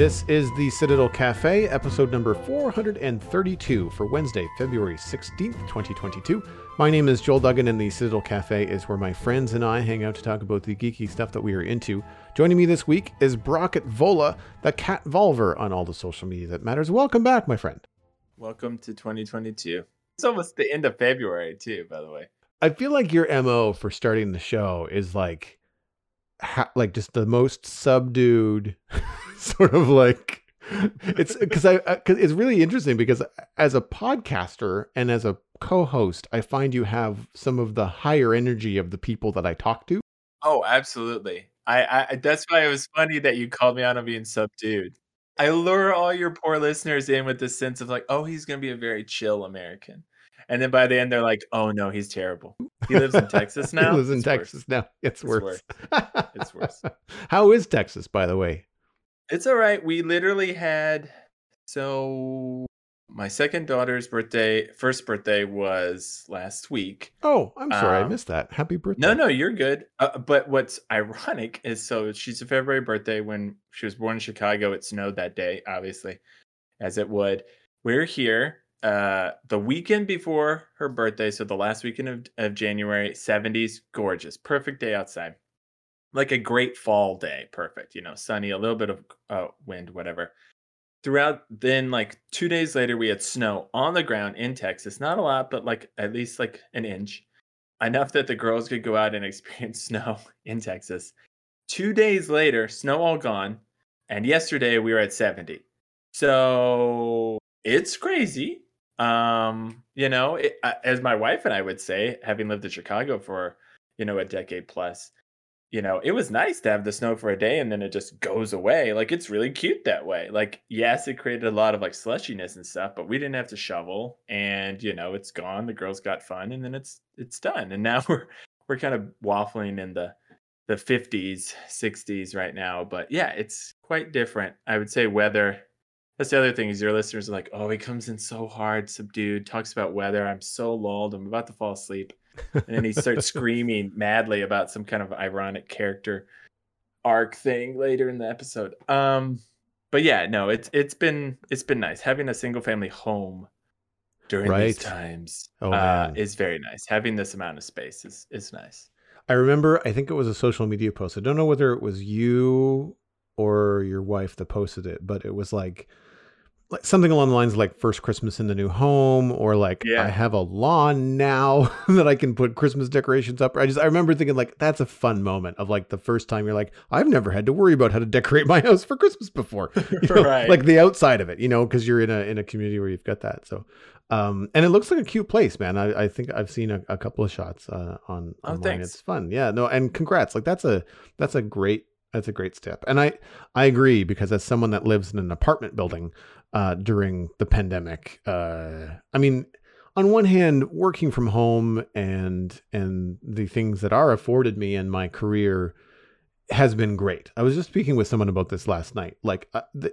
This is the Citadel Cafe, episode number 432 for Wednesday, February 16th, 2022. My name is Joel Duggan, and the Citadel Cafe is where my friends and I hang out to talk about the geeky stuff that we are into. Joining me this week is Brockett Vola, the cat volver on all the social media that matters. Welcome back, my friend. Welcome to 2022. It's almost the end of February, too, by the way. I feel like your MO for starting the show is like, ha- like just the most subdued sort of like it's because I uh, cause it's really interesting because as a podcaster and as a co-host, I find you have some of the higher energy of the people that I talk to. Oh, absolutely. I, I that's why it was funny that you called me out on being subdued. I lure all your poor listeners in with this sense of like, oh, he's gonna be a very chill American. And then by the end, they're like, "Oh no, he's terrible. He lives in Texas now. he lives in It's Texas worse. now. It's, It's worse. worse. It's worse. How is Texas, by the way? It's all right. We literally had so my second daughter's birthday, first birthday was last week. Oh, I'm sorry, I Um, missed that. Happy birthday! No, no, you're good. Uh, but what's ironic is so she's a February birthday. When she was born in Chicago, it snowed that day, obviously, as it would. We're here uh, the weekend before her birthday, so the last weekend of, of January, 70s, gorgeous, perfect day outside, like a great fall day, perfect. You know, sunny, a little bit of uh, wind, whatever. Throughout, then like two days later, we had snow on the ground in Texas. Not a lot, but like at least like an inch enough that the girls could go out and experience snow in Texas. Two days later, snow all gone, and yesterday we were at 70. So it's crazy. Um, you know, it, as my wife and I would say, having lived in Chicago for, you know, a decade plus, you know, it was nice to have the snow for a day and then it just goes away. Like it's really cute that way. Like, yes, it created a lot of like slushiness and stuff, but we didn't have to shovel and you know, it's gone. The girls got fun and then it's it's done. And now we're we're kind of waffling in the the 50s, 60s right now. But yeah, it's quite different. I would say weather. That's the other thing is your listeners are like, oh, he comes in so hard, subdued, talks about weather. I'm so lulled. I'm about to fall asleep. And then he starts screaming madly about some kind of ironic character arc thing later in the episode. Um, but yeah, no, it's it's been it's been nice having a single family home during Right. these times. Oh, uh, is very nice. Having this amount of space is is nice. I remember. I think it was a social media post. I don't know whether it was you or your wife that posted it, but it was like like something along the lines of like first Christmas in the new home, or like Yeah. I have a lawn now that I can put Christmas decorations up. I just I remember thinking like that's a fun moment of like the first time you're like I've never had to worry about how to decorate my house for Christmas before, you know, Right. like the outside of it, you know, because you're in a in a community where you've got that. So, um, and it looks like a cute place, man. I, I think I've seen a, a couple of shots uh, on Oh, online. thanks. It's fun, yeah. No, and congrats. Like that's a that's a great that's a great step. And I I agree because as someone that lives in an apartment building uh, during the pandemic, uh, I mean. On one hand, working from home and and the things that are afforded me in my career has been great. I was just speaking with someone about this last night. Like, uh, the,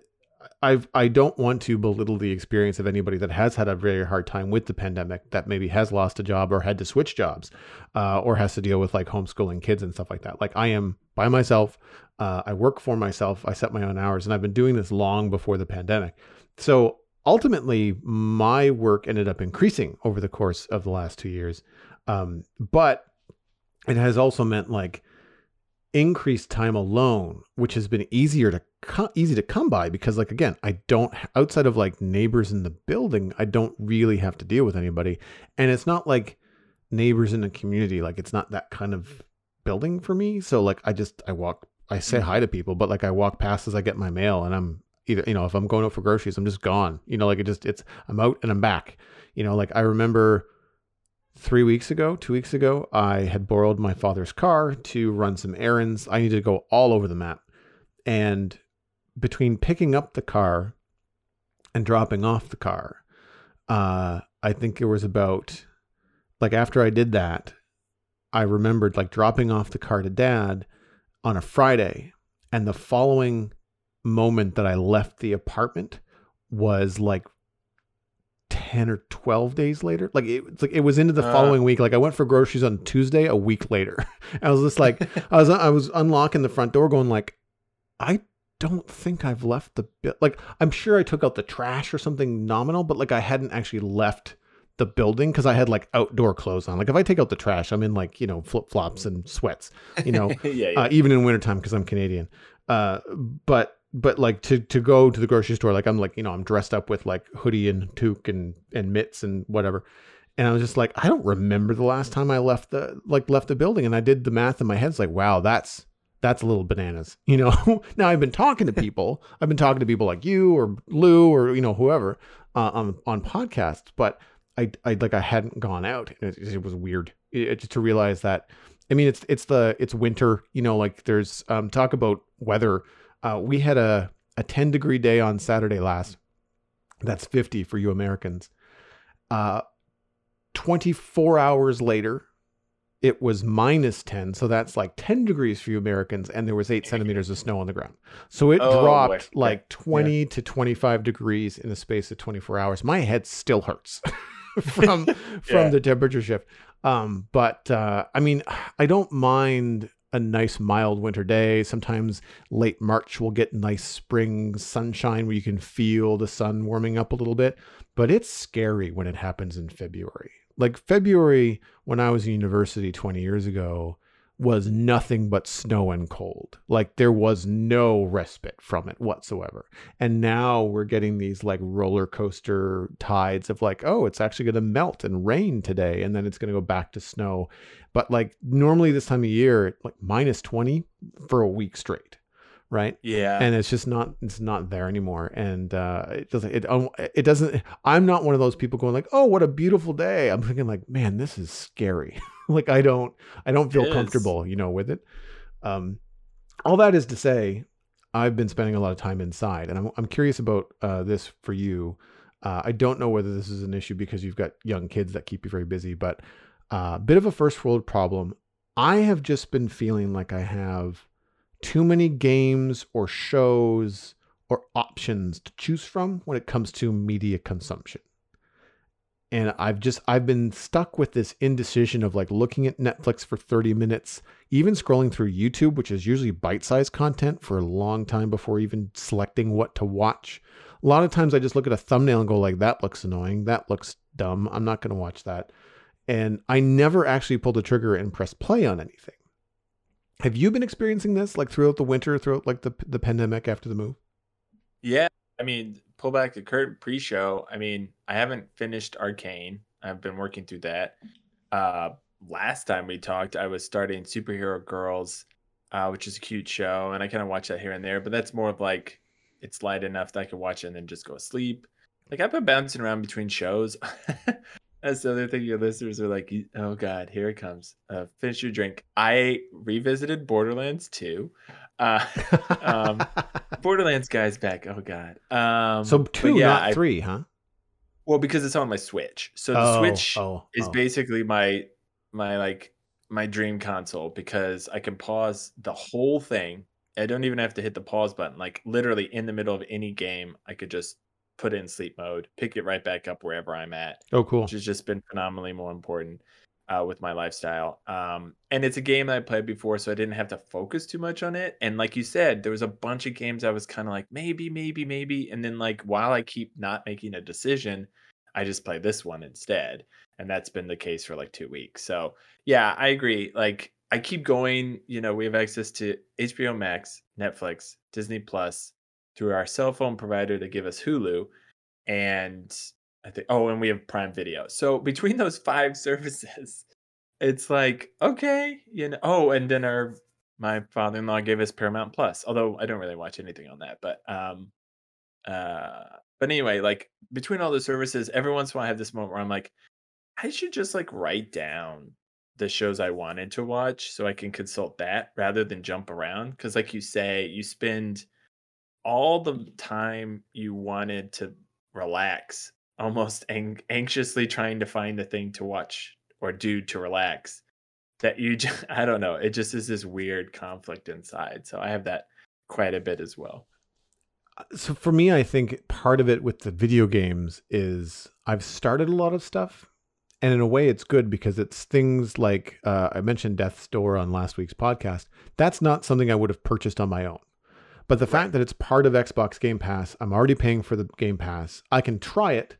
I've I don't want to belittle the experience of anybody that has had a very hard time with the pandemic, that maybe has lost a job or had to switch jobs, uh, or has to deal with like homeschooling kids and stuff like that. Like, I am by myself. Uh, I work for myself. I set my own hours, and I've been doing this long before the pandemic. So ultimately, my work ended up increasing over the course of the last two years, um, but it has also meant like increased time alone, which has been easier to co- easy to come by because like again, I don't outside of like neighbors in the building, I don't really have to deal with anybody, and it's not like neighbors in the community, like it's not that kind of building for me. So like I just I walk, I say hi to people, but like I walk past as I get my mail, and I'm either you know if I'm going out for groceries, I'm just gone. You know, like it just it's I'm out and I'm back. You know, like I remember three weeks ago, two weeks ago, I had borrowed my father's car to run some errands. I needed to go all over the map. And between picking up the car and dropping off the car, uh, I think it was about like after I did that, I remembered like dropping off the car to dad on a Friday. And the following moment that I left the apartment was like 10 or 12 days later. Like it, it's like it was into the uh, following week. Like i went for groceries on tuesday a week later. I was just like i was i was unlocking the front door going like i don't think i've left the bit like i'm sure i took out the trash or something nominal but like i hadn't actually left the building because i had like outdoor clothes on. Like if i take out the trash i'm in like you know flip-flops and sweats you know yeah, yeah. Uh, even in wintertime because i'm canadian. Uh, but but like to to go to the grocery store, like I'm like you know I'm dressed up with like hoodie and toque and and mitts and whatever, and I was just like I don't remember the last time I left the like left the building, and I did the math in my head. It's like wow, that's that's a little bananas, you know. now I've been talking to people, I've been talking to people like you or Lou or you know whoever uh, on on podcasts, but I I like I hadn't gone out. It, it was weird it, just to realize that. I mean, it's it's the it's winter, you know. Like there's um talk about weather uh, we had a, a 10 degree day on Saturday last. That's 50 for you Americans. Uh, 24 hours later, it was minus 10. So that's like 10 degrees for you Americans. And there was eight centimeters of snow on the ground. So it oh, dropped like 20 yeah. to 25 degrees in the space of 24 hours. My head still hurts from, from the temperature shift. Um, but uh, I mean, I don't mind a nice mild winter day. Sometimes late March we'll get nice spring sunshine where you can feel the sun warming up a little bit, but it's scary when it happens in February. Like February when I was in university 20 years ago, was nothing but snow and cold. Like there was no respite from it whatsoever. And now we're getting these like roller coaster tides of like, oh, it's actually going to melt and rain today and then it's going to go back to snow. But like normally this time of year, like minus 20 for a week straight. Right. Yeah. And it's just not, it's not there anymore. And, uh, it doesn't, it, um, it doesn't, I'm not one of those people going like, oh, what a beautiful day. I'm thinking like, man, this is scary. like I don't I don't feel comfortable, you know, with it. Um, all that is to say, I've been spending a lot of time inside, and I'm I'm curious about uh, this for you. Uh, I don't know whether this is an issue because you've got young kids that keep you very busy, but a uh, bit of a first world problem. I have just been feeling like I have too many games or shows or options to choose from when it comes to media consumption and I've just I've been stuck with this indecision of like looking at Netflix for 30 minutes, even scrolling through YouTube, which is usually bite-sized content for a long time before even selecting what to watch. A lot of times I just look at a thumbnail and go like that looks annoying, that looks dumb. I'm not going to watch that. And I never actually pulled the trigger and pressed play on anything. Have you been experiencing this like throughout the winter, throughout like the the pandemic after the move? Yeah, I mean, pull back the curtain pre-show. I mean, I haven't finished Arcane. I've been working through that. Uh, last time we talked, I was starting Superhero Girls, uh, which is a cute show, and I kind of watch that here and there. But that's more of like it's light enough that I can watch it and then just go to sleep. Like I've been bouncing around between shows. That's the other thing your listeners are like, oh God, here it comes. Uh, finish your drink. I revisited Borderlands 2. Uh, um, Borderlands guys back. Oh god. Um, so two, yeah, not I, three, huh? Well, because it's on my Switch. So the oh, Switch oh, is oh. basically my my like my dream console because I can pause the whole thing. I don't even have to hit the pause button. Like literally in the middle of any game, I could just put it in sleep mode, pick it right back up wherever I'm at. Oh, cool. Which has just been phenomenally more important uh, with my lifestyle. Um, and it's a game that I played before, so I didn't have to focus too much on it. And like you said, there was a bunch of games I was kind of like, maybe, maybe, maybe. And then, like, while I keep not making a decision, I just play this one instead. And that's been the case for like two weeks. So, yeah, I agree. Like, I keep going. You know, we have access to HBO Max, Netflix, Disney Plus through our cell phone provider to give us Hulu. And I think. Oh, and we have Prime Video. So between those five services, it's like okay, you know. Oh, and then our my father-in-law gave us Paramount Plus. Although I don't really watch anything on that, but um, uh, but anyway, like between all the services, every once in a while I have this moment where I'm like, I should just like write down the shows I wanted to watch so I can consult that rather than jump around. Because, like you say, you spend all the time you wanted to relax, almost ang- anxiously trying to find the thing to watch or do to relax. That you, just, I don't know, it just is this weird conflict inside. So I have that quite a bit as well. Uh, so for me, I think part of it with the video games is I've started a lot of stuff and in a way it's good because it's things like uh, i mentioned death's door on last week's podcast that's not something i would have purchased on my own but the right. fact that it's part of xbox game pass i'm already paying for the game pass i can try it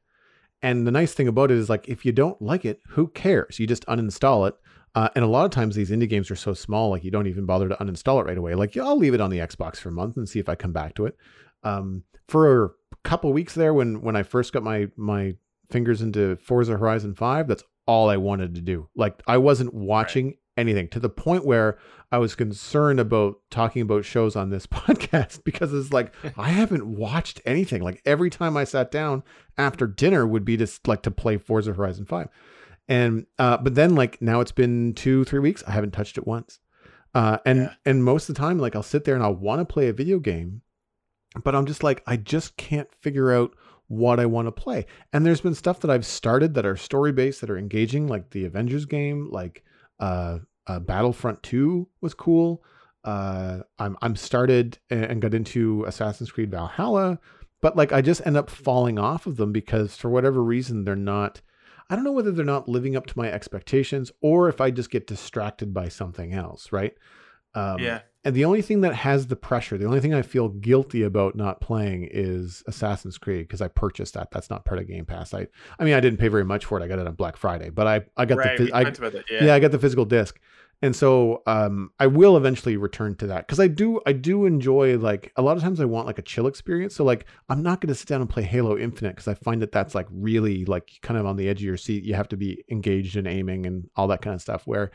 and the nice thing about it is like if you don't like it who cares you just uninstall it uh, and a lot of times these indie games are so small like you don't even bother to uninstall it right away like yeah, i'll leave it on the xbox for a month and see if i come back to it um, for a couple weeks there when when i first got my my fingers into Forza Horizon 5, that's all I wanted to do. Like I wasn't watching right. Anything to the point where I was concerned about talking about shows on this podcast because it's like I haven't watched anything. Like every time I sat down after dinner would be just like to play Forza Horizon 5. And uh but then like now it's been 2 3 weeks I haven't touched it once. Uh and yeah. and most of the time like I'll sit there and I'll want to play a video game but I'm just like I just can't figure out what I want to play. And there's been stuff that I've started that are story based that are engaging, like the Avengers game, like uh, uh Battlefront 2 was cool. Uh, I'm I'm started and got into Assassin's Creed Valhalla, but like I just end up falling off of them because for whatever reason they're not. I don't know whether they're not living up to my expectations or if I just get distracted by something else, right? Um, yeah. And the only thing that has the pressure, the only thing I feel guilty about not playing is Assassin's Creed because I purchased that. That's not part of Game Pass. I, I mean, I didn't pay very much for it. I got it on Black Friday, but I, I got right, the, I, yeah. yeah, I got the physical disc, and so um, I will eventually return to that because I do, I do enjoy like a lot of times I want like a chill experience. So like I'm not going to sit down and play Halo Infinite because I find that that's like really like kind of on the edge of your seat. You have to be engaged in aiming and all that kind of stuff. Where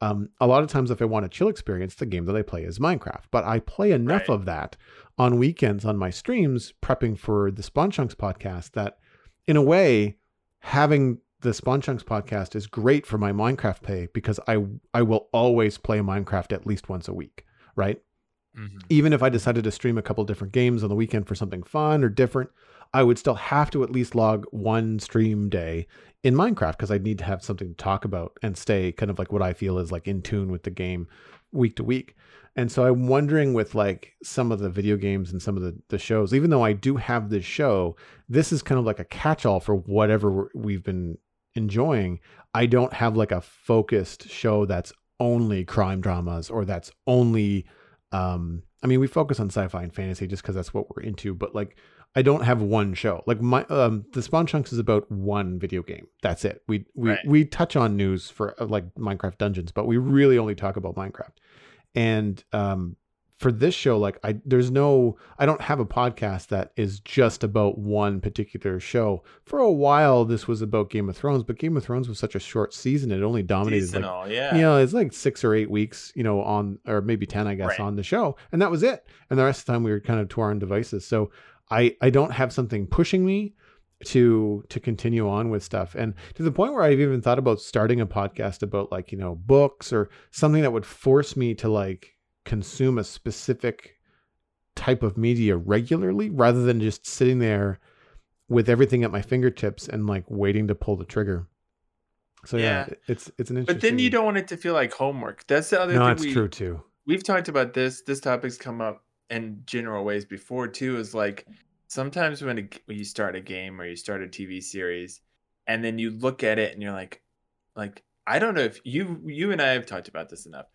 um, a lot of times, if I want a chill experience, the game that I play is Minecraft. But I play enough right. of that on weekends on my streams, prepping for the Spawn Chunks podcast, that in a way, having the Spawn Chunks podcast is great for my Minecraft play because I I will always play Minecraft at least once a week, right? Mm-hmm. Even if I decided to stream a couple different games on the weekend for something fun or different, I would still have to at least log one stream day in Minecraft because I'd need to have something to talk about and stay kind of like what I feel is like in tune with the game week to week. And so I'm wondering with like some of the video games and some of the, the shows, even though I do have this show, this is kind of like a catch all for whatever we've been enjoying. I don't have like a focused show that's only crime dramas or that's only um I mean we focus on sci-fi and fantasy just because that's what we're into, but like I don't have one show. Like my um the Spawn Chunks is about one video game. That's it. We we right. we touch on news for uh, like Minecraft Dungeons, but we really only talk about Minecraft. And um for this show like I there's no I don't have a podcast that is just about one particular show. For a while this was about Game of Thrones, but Game of Thrones was such a short season it only dominated Seasonal, like yeah. you know, it's like 6 or 8 weeks, you know, on or maybe 10 I guess right. on the show. And that was it. And the rest of the time we were kind of to our own devices. So I I don't have something pushing me to to continue on with stuff and to the point where I've even thought about starting a podcast about like you know books or something that would force me to like consume a specific type of media regularly rather than just sitting there with everything at my fingertips and like waiting to pull the trigger. So yeah, yeah it's it's an interesting. But then you don't want it to feel like homework. That's the other. No, thing it's we, true too. We've talked about this. This topic's come up in general ways before too is like sometimes when, a, when you start a game or you start a TV series and then you look at it and you're like like I don't know if you you and I have talked about this enough.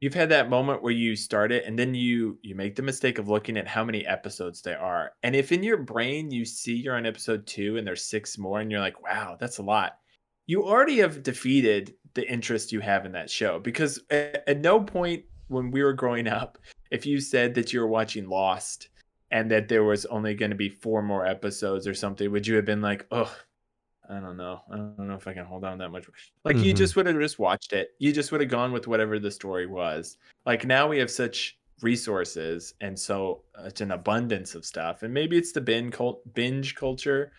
You've had that moment where you start it and then you you make the mistake of looking at how many episodes there are. And if in your brain you see you're on episode 2 and there's 6 more and you're like, "Wow, that's a lot." You already have defeated the interest you have in that show because at, at no point when we were growing up if you said that you were watching Lost and that there was only going to be four more episodes or something, would you have been like, oh, I don't know. I don't know if I can hold on that much. Like mm-hmm. you just would have just watched it. You just would have gone with whatever the story was. Like now we have such resources and so it's an abundance of stuff. And maybe it's the cult binge culture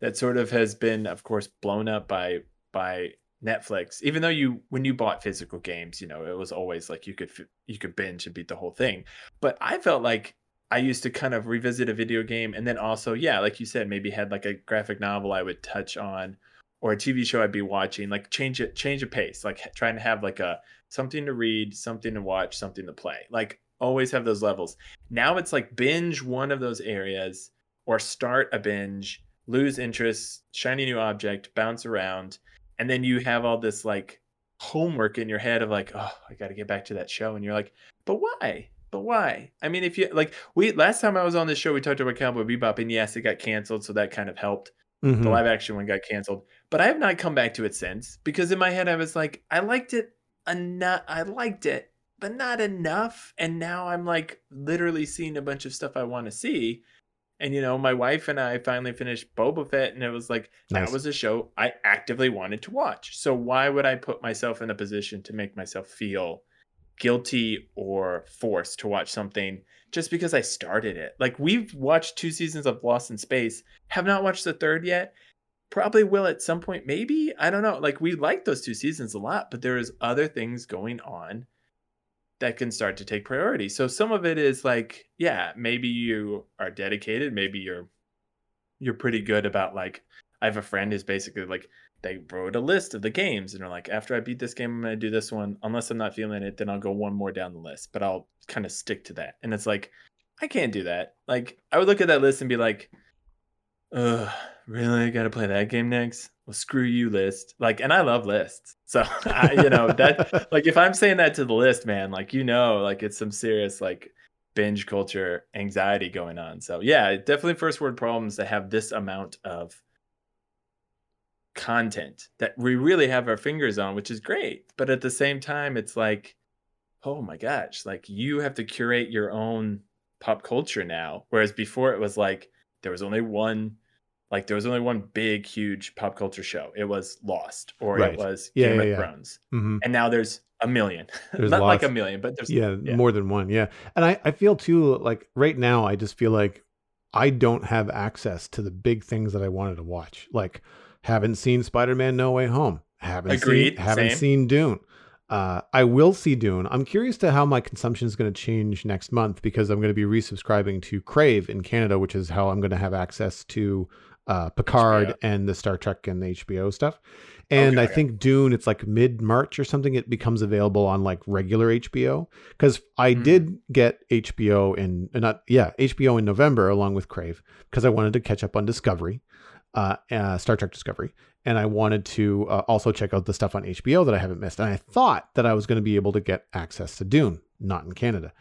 that sort of has been, of course, blown up by by Netflix, even though you when you bought physical games, you know, it was always like you could you could binge and beat the whole thing. But I felt like I used to kind of revisit a video game and then also, yeah, like you said, maybe had like a graphic novel I would touch on or a TV show I'd be watching, like change it change a pace, like trying to have like a something to read, something to watch, something to play. Like always have those levels. Now it's like binge one of those areas or start a binge, lose interest, shiny new object, bounce around and then you have all this like homework in your head of like oh i got to get back to that show and you're like but why? But why? I mean if you like we last time i was on this show we talked about cowboy bebop and yes it got canceled so that kind of helped. Mm-hmm. the live action one got canceled but i have not come back to it since because in my head i was like i liked it enough i liked it but not enough and now i'm like literally seeing a bunch of stuff i want to see and you know, my wife and I finally finished Boba Fett, and it was like nice. that was a show I actively wanted to watch. So why would I put myself in a position to make myself feel guilty or forced to watch something just because I started it? Like we've watched two seasons of Lost in Space, have not watched the third yet. Probably will at some point, maybe. I don't know. Like we like those two seasons a lot, but there is other things going on that can start to take priority. So some of it is like, yeah, maybe you are dedicated, maybe you're you're pretty good about like I have a friend who's basically like they wrote a list of the games and they're like, after I beat this game, I'm gonna do this one. Unless I'm not feeling it, then I'll go one more down the list. But I'll kind of stick to that. And it's like, I can't do that. Like I would look at that list and be like, ugh, really? I gotta play that game next? Well, screw you list. Like, and I love lists. So, I, you know, that, like, if I'm saying that to the list, man, like, you know, like it's some serious, like, binge culture anxiety going on. So, yeah, definitely first word problems to have this amount of content that we really have our fingers on, which is great. But at the same time, it's like, oh my gosh, like, you have to curate your own pop culture now. Whereas before it was like, there was only one like there was only one big, huge pop culture show. It was Lost, or right. it was yeah, Game yeah, of yeah. Thrones, mm-hmm. and now there's a million. There's Not lots. like a million, but there's yeah, yeah, more than one. Yeah, and I I feel too like right now I just feel like I don't have access to the big things that I wanted to watch. Like haven't seen Spider Man No Way Home. Haven't Agreed. seen haven't Same. seen Dune. Uh, I will see Dune. I'm curious to how my consumption is going to change next month because I'm going to be resubscribing to Crave in Canada, which is how I'm going to have access to uh, Picard HBO. and the Star Trek and the HBO stuff. And okay, I okay. think Dune, it's like mid March or something. It becomes available on like regular HBO because I mm. did get HBO in not yeah HBO in November along with Crave because I wanted to catch up on Discovery, uh, uh, Star Trek Discovery, and I wanted to uh, also check out the stuff on HBO that I haven't missed. And I thought that I was going to be able to get access to Dune, not in Canada.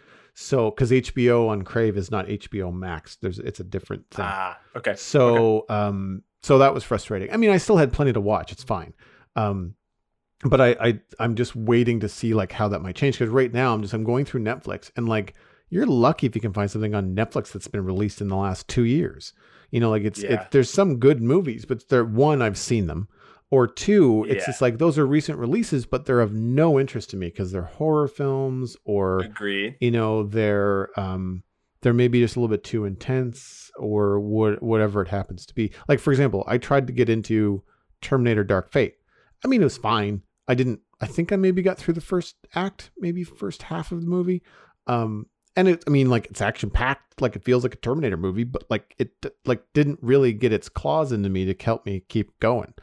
So, because HBO on Crave is not HBO Max, there's it's a different thing. Ah, okay. So, okay. um, so that was frustrating. I mean, I still had plenty to watch. It's fine. Um, but I, I I'm just waiting to see like how that might change because right now I'm just I'm going through Netflix and like you're lucky if you can find something on Netflix that's been released in the last two years. You know, like it's yeah. it, there's some good movies, but they're one I've seen them or two it's yeah. just like those are recent releases but they're of no interest to me because they're horror films or Agreed. you know they're um they're maybe just a little bit too intense or what whatever it happens to be. Like for example i tried to get into terminator dark fate. I mean it was fine. I didn't i think i maybe got through the first act maybe first half of the movie. Um and it i mean like it's action packed like it feels like a terminator movie but like it like didn't really get its claws into me to help me keep going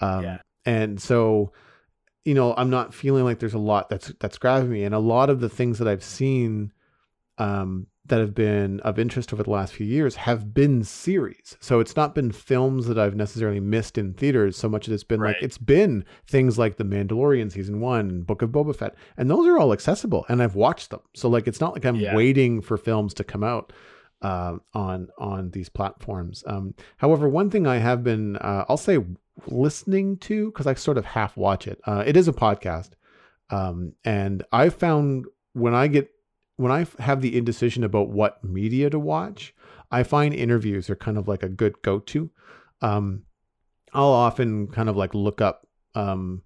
um, yeah. And so, you know, I'm not feeling like there's a lot that's that's grabbing me, and a lot of the things that I've seen um, that have been of interest over the last few years have been series. So it's not been films that I've necessarily missed in theaters so much as it's been right. like it's been things like The Mandalorian season one and Book of Boba Fett. And those are all accessible and I've watched them. So like it's not like I'm yeah. waiting for films to come out uh, on on these platforms. Um, however, one thing I have been uh, I'll say listening to because I sort of half watch it. Uh, it is a podcast, um, and I found when I get when I have the indecision about what media to watch, I find interviews are kind of like a good go to. Um, I'll often kind of like look up um,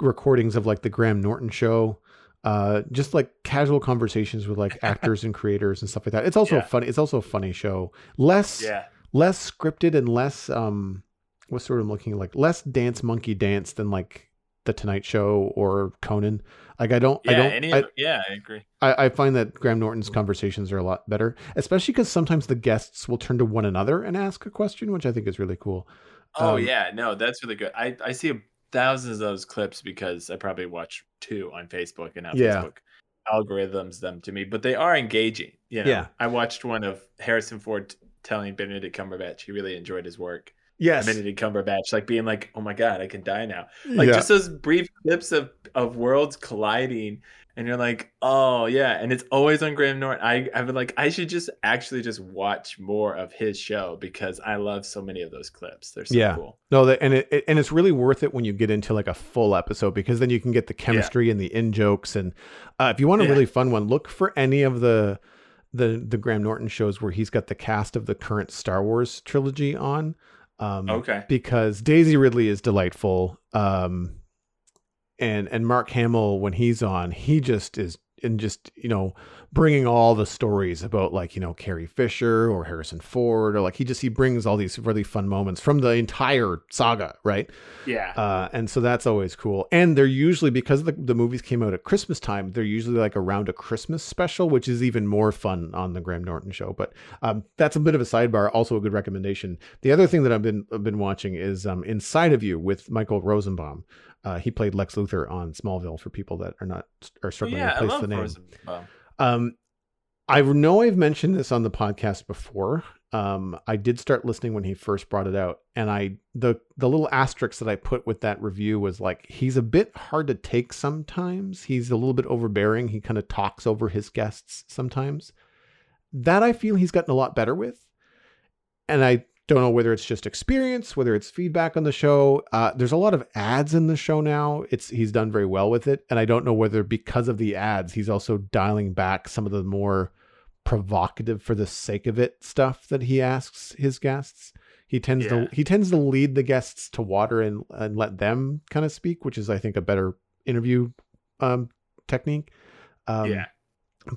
recordings of like the Graham Norton show. Uh, just like casual conversations with like actors and creators and stuff like that. It's also yeah. funny. It's also a funny show. Less, yeah. less scripted and less um, what's sort of looking like less dance monkey dance than like the Tonight Show or Conan. Like I don't, Yeah, I don't, any I, yeah, I agree. I, I find that Graham Norton's conversations are a lot better, especially because sometimes the guests will turn to one another and ask a question, which I think is really cool. Oh Um, yeah, no, that's really good. I I see thousands of those clips because I probably watch two on Facebook and now Yeah. Facebook algorithms them to me, but they are engaging. You know, Yeah. I watched one of Harrison Ford telling Benedict Cumberbatch he really enjoyed his work. Yes. Benedict Cumberbatch like being like, "Oh my god, I can die now." Like yeah. just those brief clips of of worlds colliding, and you're like, "Oh yeah," and it's always on Graham Norton. I I've been like, I should just actually just watch more of his show because I love so many of those clips. They're so Yeah. cool. No, that and it, it- and it's really worth it when you get into like a full episode because then you can get the chemistry and the in jokes and uh, if you want a Yeah. really fun one, look for any of the the the Graham Norton shows where he's got the cast of the current Star Wars trilogy on. Um, Okay. because Daisy Ridley is delightful. Um, and and Mark Hamill when he's on, he just is and just you know bringing all the stories about like you know Carrie Fisher or Harrison Ford or like he just he brings all these really fun moments from the entire saga, right? Yeah. Uh, and so that's always cool. And they're usually because the, the movies came out at Christmas time, they're usually like around a Christmas special, which is even more fun on the Graham Norton show. But um, that's a bit of a sidebar. Also a good recommendation. The other thing that I've been I've been watching is um, Inside of You with Michael Rosenbaum. Uh, he played Lex Luthor on Smallville for people that are not are oh, struggling yeah, to place the name. Um, I know I've mentioned this on the podcast before. Um, I did start listening when he first brought it out, and I the the little asterisk that I put with that review was like he's a bit hard to take sometimes. He's a little bit overbearing. He kind of talks over his guests sometimes. That I feel he's gotten a lot better with, and I don't know whether it's just experience, whether it's feedback on the show. Uh, there's a lot of ads in the show now. It's he's done very well with it, and I don't know whether because of the ads, he's also dialing back some of the more provocative for the sake of it stuff that he asks his guests. He tends Yeah. to he tends to lead the guests to water and and let them kind of speak, which is I think a better interview um, technique. Um, yeah.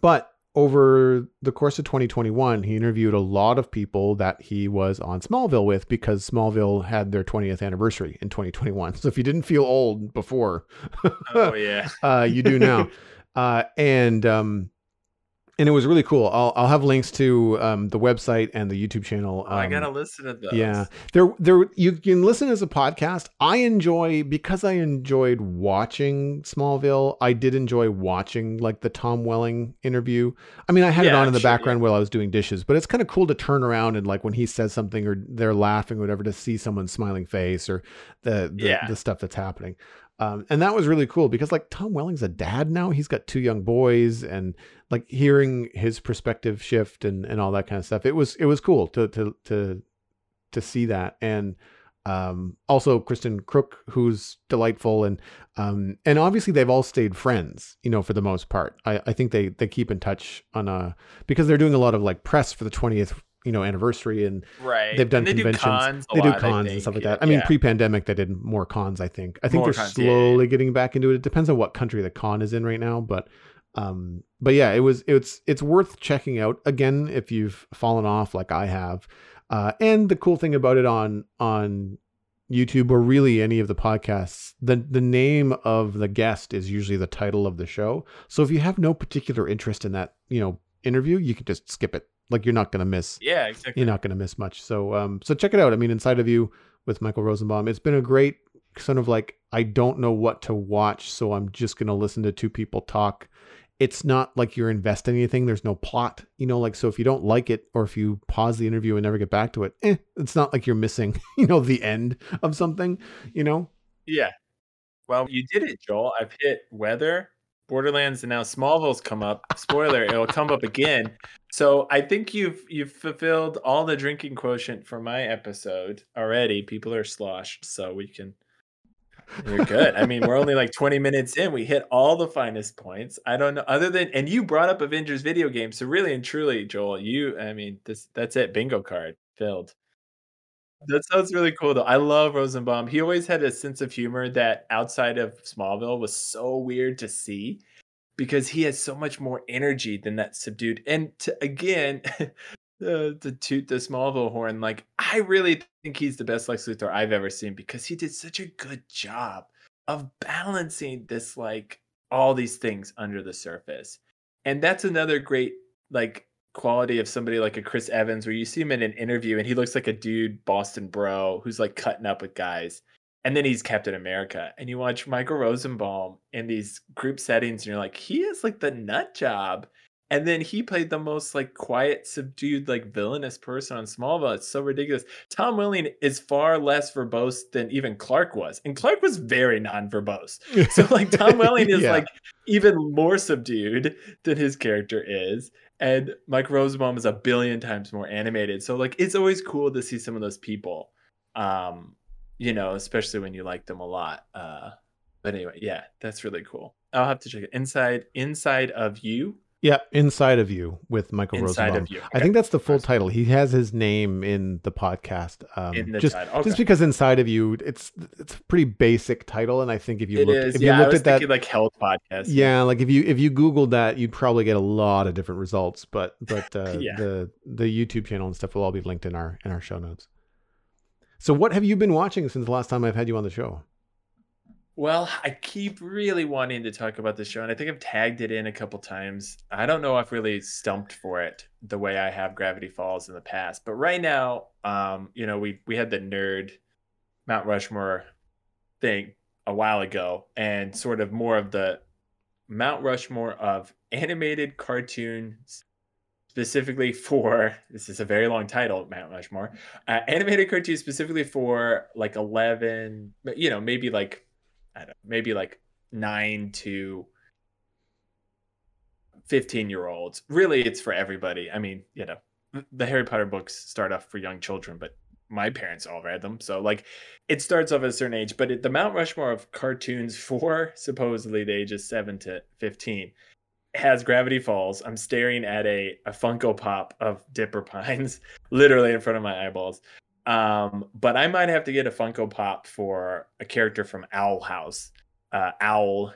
but over the course of 2021, he interviewed a lot of people that he was on Smallville with because Smallville had their 20th anniversary in 2021. So if you didn't feel old before, Oh yeah. uh, you do now. uh, and um, and it was really cool. I'll I'll have links to um, the website and the YouTube channel. Oh, I um, gotta listen to those. yeah, there, there. You can listen as a podcast. I enjoy because I enjoyed watching Smallville. I did enjoy watching like the Tom Welling interview. I mean, I had it on in the sure, background while I was doing dishes, but it's kind of cool to turn around and like when he says something or they're laughing or whatever to see someone's smiling face or the the, Yeah. the stuff that's happening. Um, and that was really cool because like Tom Welling's a dad now. He's got two young boys and like hearing his perspective shift and, and all that kind of stuff. It was it was cool to to to to see that. And um also Kristin Kreuk, who's delightful and um and obviously they've all stayed friends, you know, for the most part. I, I think they they keep in touch on a because they're doing a lot of like press for the twentieth, you know, anniversary and Right. they've done And they conventions. Do they do lot, I cons and stuff like that. I mean, Yeah. pre-pandemic they did more cons. I think. I think More they're cons, yeah, yeah, slowly getting back into it. It depends on what country the con is in right now, but um, but yeah, it was it's it's worth checking out again if you've fallen off like I have. Uh, and the cool thing about it on on YouTube or really any of the podcasts, the the name of the guest is usually the title of the show. So if you have no particular interest in that, you know, interview, you can just skip it. Like you're not going to miss yeah, exactly. you're not going to miss much. So um so check it out. I mean Inside of You with Michael Rosenbaum. It's been a great sort of like I don't know what to watch, so I'm just going to listen to two people talk. It's not like you're investing anything. There's no plot, you know, like so if you don't like it or if you pause the interview and never get back to it, eh, it's not like you're missing, you know, the end of something, you know. Yeah. Well, you did it, Joel. I've hit weather, Borderlands, and now Smallville's come up. Spoiler, it'll come up again. So I think you've you've fulfilled all the drinking quotient for my episode already. People are sloshed, so we can you're good. I mean, we're only like 20 minutes in. We hit all the finest points. I don't know other than and you brought up Avengers video games. So really and truly, Joel, you I mean, this that's it. Bingo card filled. That sounds really cool though. I love Rosenbaum. He always had a sense of humor that outside of Smallville was so weird to see because he has so much more energy than that subdued. And to, again, uh, to toot the Smallville horn, like I really think he's the best Lex Luthor I've ever seen because he did such a good job of balancing this like all these things under the surface. And that's another great like quality of somebody like a Chris Evans where you see him in an interview and he looks like a dude Boston bro who's like cutting up with guys. And then he's Captain America. And you watch Michael Rosenbaum in these group settings and you're like, he is like the nut job and then he played the most like quiet, subdued, like villainous person on Smallville. It's so ridiculous. Tom Welling is far less verbose than even Clark was, and Clark was very non-verbose. So like Tom Welling is yeah. like even more subdued than his character is, and Mike Rosenbaum is a billion times more animated. So like it's always cool to see some of those people, um, you know, especially when you like them a lot. Uh, but anyway, yeah, that's really cool. I'll have to check it. Inside, inside of you yeah, Inside of You with Michael Inside Rosenbaum. Of you. Okay. I think that's the full title. He has his name in the podcast. Um, in the just. Okay. just because Inside of You, it's it's a pretty basic title, and I think if you it looked, is. if yeah, you looked at that, like health podcast. Yeah, like if you if you googled that, you'd probably get a lot of different results. But but uh, yeah. the the YouTube channel and stuff will all be linked in our in our show notes. So what have you been watching since the last time I've had you on the show? Well, I keep really wanting to talk about the show, and I think I've tagged it in a couple times. I don't know if I've really stumped for it the way I have Gravity Falls in the past, but right now, um, you know, we we had the nerd Mount Rushmore thing a while ago, and sort of more of the Mount Rushmore of animated cartoons specifically for this is a very long title mount rushmore uh, animated cartoons specifically for like 11 you know maybe like I don't know, maybe like nine to 15 year olds. Really, it's for everybody. I mean, you know, the Harry Potter books start off for young children, but my parents all read them. So, like, it starts off at a certain age, but it, the Mount Rushmore of cartoons for supposedly the ages 7 to 15 has Gravity Falls. I'm staring at a, a Funko Pop of Dipper Pines literally in front of my eyeballs. Um, but I might have to get a Funko Pop for a character from Owl House. Uh, Owl,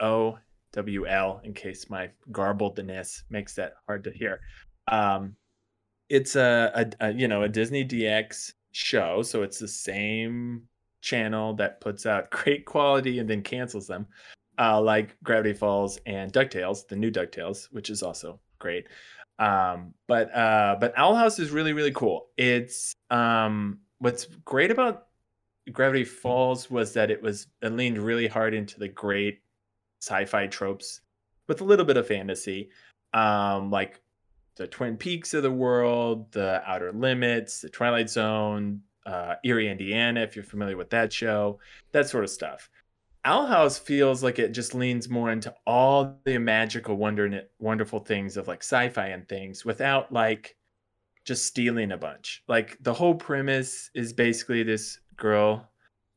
O W L, in case my garbledness makes that hard to hear. Um, it's a, a, a you know a Disney DX show, so it's the same channel that puts out great quality and then cancels them, uh, like Gravity Falls and Ducktales, the new Ducktales, which is also great. Um, but uh, but Owl House is really really cool. It's um, what's great about Gravity Falls was that it was it leaned really hard into the great sci-fi tropes with a little bit of fantasy, um, like the Twin Peaks of the world, the Outer Limits, the Twilight Zone, uh, Eerie, Indiana, if you're familiar with that show, that sort of stuff. Owl House feels like it just leans more into all the magical, wonder, wonderful things of like sci-fi and things without like just stealing a bunch. Like the whole premise is basically this girl,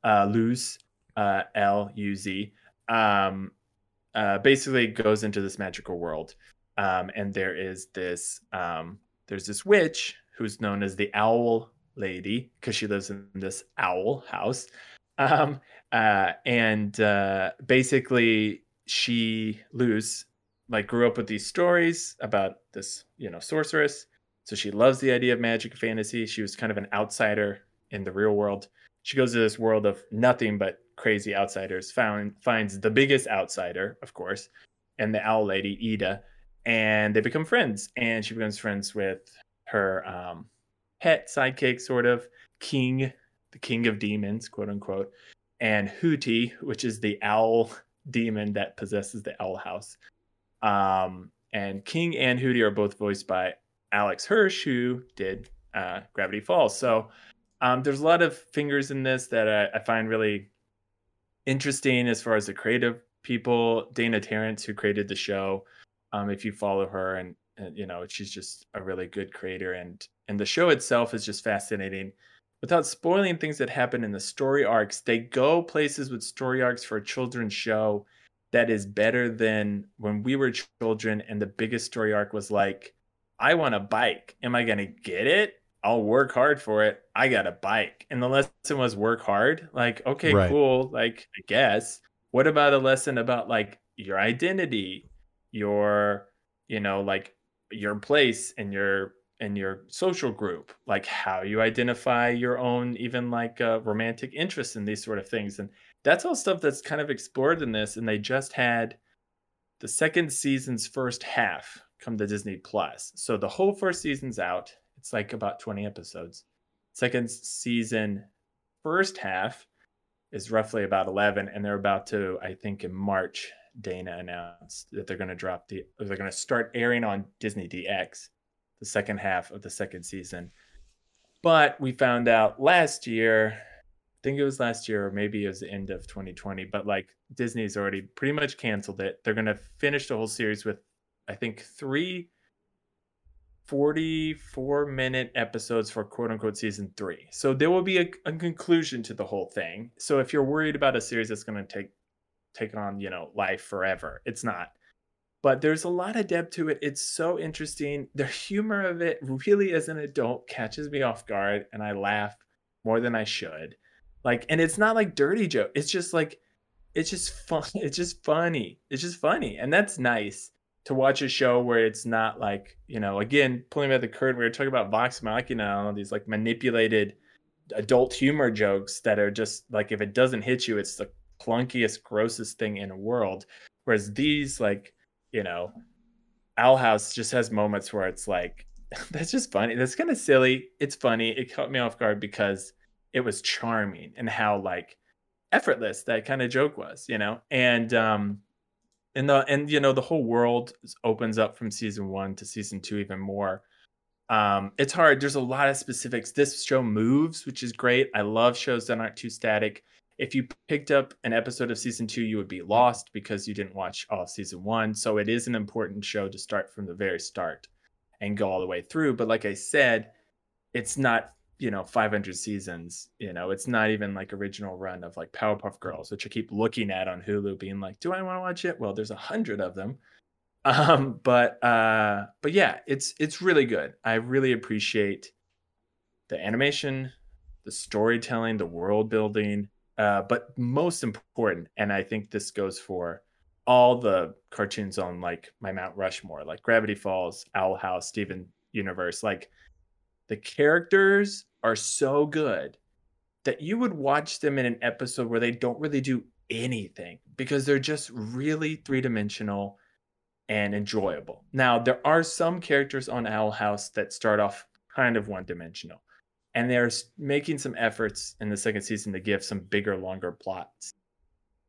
uh, Luz, uh, L U Z, um, uh, basically goes into this magical world, um, and there is this um, there's this witch who's known as the Owl Lady because she lives in this owl house, um, uh, and uh, basically, she Luz like grew up with these stories about this, you know, sorceress. So she loves the idea of magic fantasy. She was kind of an outsider in the real world. She goes to this world of nothing but crazy outsiders. Found finds the biggest outsider, of course, and the owl lady Eda, and they become friends. And she becomes friends with her um, pet sidekick, sort of King the king of demons, quote unquote, and Hooty, which is the owl demon that possesses the owl house. Um, and King and Hooty are both voiced by Alex Hirsch, who did uh, Gravity Falls. So um, there's a lot of fingers in this that I, I, find really interesting as far as the creative people. Dana Terrace, who created the show, um, if you follow her, and, and you know she's just a really good creator, and and the show itself is just fascinating without spoiling things that happen in the story arcs, they go places with story arcs for a children's show that is better than when we were children and the biggest story arc was like, I want a bike. Am I going to get it? I'll work hard for it. I got a bike. And the lesson was work hard. Like, okay, right. cool. Like, I guess. What about a lesson about like your identity, your, you know, like your place and your in your social group, like how you identify your own even like uh, romantic interest in these sort of things, and that's all stuff that's kind of explored in this. And they just had the second season's first half come to Disney Plus, so the whole first season's out. It's like about twenty episodes. Second season, first half is roughly about 11 and they're about to i think in march dana announced that they're going to drop the they're going to start airing on disney dx the second half of the second season but we found out last year i think it was last year or maybe it was the end of 2020 but like disney's already pretty much canceled it they're going to finish the whole series with i think three 44 minute episodes for quote unquote season three. So there will be a, a conclusion to the whole thing. So if you're worried about a series that's going to take take on, you know, life forever, it's not. But there's a lot of depth to it. It's so interesting. The humor of it really as an adult catches me off guard and I laugh more than I should. Like and it's not like dirty joke. It's just like it's just fun. It's just funny. It's just funny. And that's nice to watch a show where it's not like you know again pulling back the curtain we were talking about vox machina and these like manipulated adult humor jokes that are just like if it doesn't hit you it's the clunkiest grossest thing in the world whereas these like you know owl house just has moments where it's like that's just funny. That's kind of silly. It's funny. It caught me off guard because it was charming and how like effortless that kind of joke was you know? And um and the and you know the whole world opens up from season one to season two even more. Um it's hard. There's a lot of specifics. This show moves which is great. I love shows that aren't too static if you picked up an episode of season two you would be lost because you didn't watch all of season one. So it is an important show to start from the very start and go all the way through. But like i said it's not you know 500 seasons you know it's not even like original run of like powerpuff girls which i keep looking at on hulu being like do i want to watch it? Well there's a hundred of them. Um but uh but yeah it's it's really good. I really appreciate the animation the storytelling the world building uh but most important and i think this goes for all the cartoons on like my mount rushmore like gravity falls owl house steven universe like the characters are so good that you would watch them in an episode where they don't really do anything because they're just really three dimensional and enjoyable. Now, there are some characters on Owl House that start off kind of one dimensional, and they're making some efforts in the second season to give some bigger, longer plots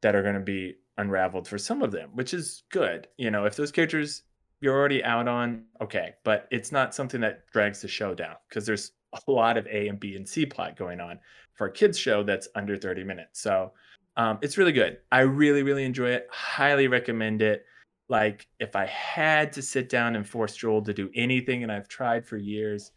that are going to be unraveled for some of them, which is good. You know, if those characters you're already out on, okay, but it's not something that drags the show down because there's a lot of A and B and C plot going on for a kids show that's under 30 minutes. So um, it's really good. I really, really enjoy it. Highly recommend it. Like if I had to sit down and force Joel to do anything, and I've tried for years,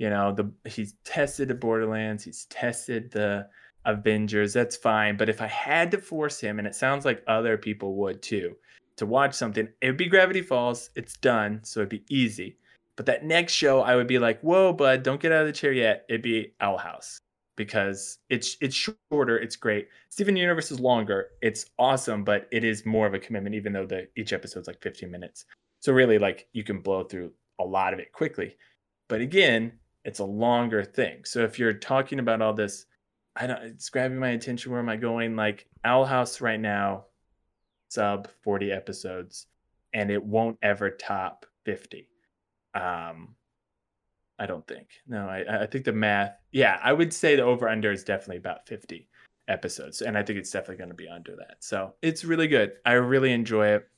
you know, the he's tested the Borderlands, he's tested the Avengers. That's fine. But if I had to force him, and it sounds like other people would too, to watch something, it would be Gravity Falls. It's done, so it'd be easy. But that next show, I would be like, "Whoa, bud, don't get out of the chair yet." It'd be Owl House because it's it's shorter, it's great. Steven Universe is longer, it's awesome, but it is more of a commitment, even though the each episode's like 15 minutes. So really, like you can blow through a lot of it quickly. But again, it's a longer thing. So if you're talking about all this, I don't. It's grabbing my attention. Where am I going? Like Owl House right now, sub 40 episodes, and it won't ever top 50 um, I don't think. No, I, I think the math. Yeah, I would say the over under is definitely about 50 episodes, and I think it's definitely going to be under that. So it's really good. I really enjoy it.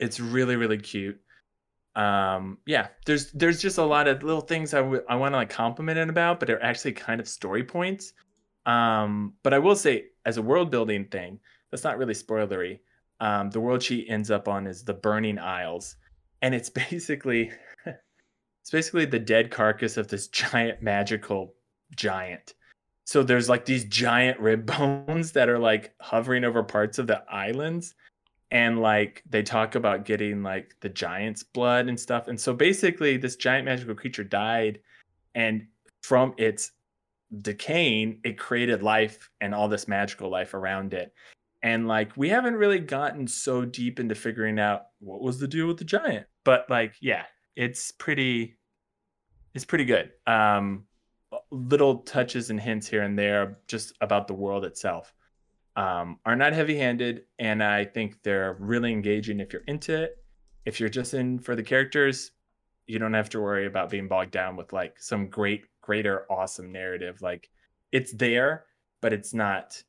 It's really really cute. Um, yeah, there's there's just a lot of little things I, w- I want to like compliment it about, but they're actually kind of story points. Um, but I will say, as a world building thing, that's not really spoilery. Um, the world she ends up on is the Burning Isles, and it's basically it's basically the dead carcass of this giant magical giant. So there's like these giant rib bones that are like hovering over parts of the islands. And like they talk about getting like the giant's blood and stuff. And so basically, this giant magical creature died. And from its decaying, it created life and all this magical life around it. And like we haven't really gotten so deep into figuring out what was the deal with the giant. But like, yeah, it's pretty it's pretty good. Um, little touches and hints here and there just about the world itself um, are not heavy handed. And I think they're really engaging if you're into it. If you're just in for the characters, you don't have to worry about being bogged down with like some great, greater, awesome narrative. Like it's there, but it's not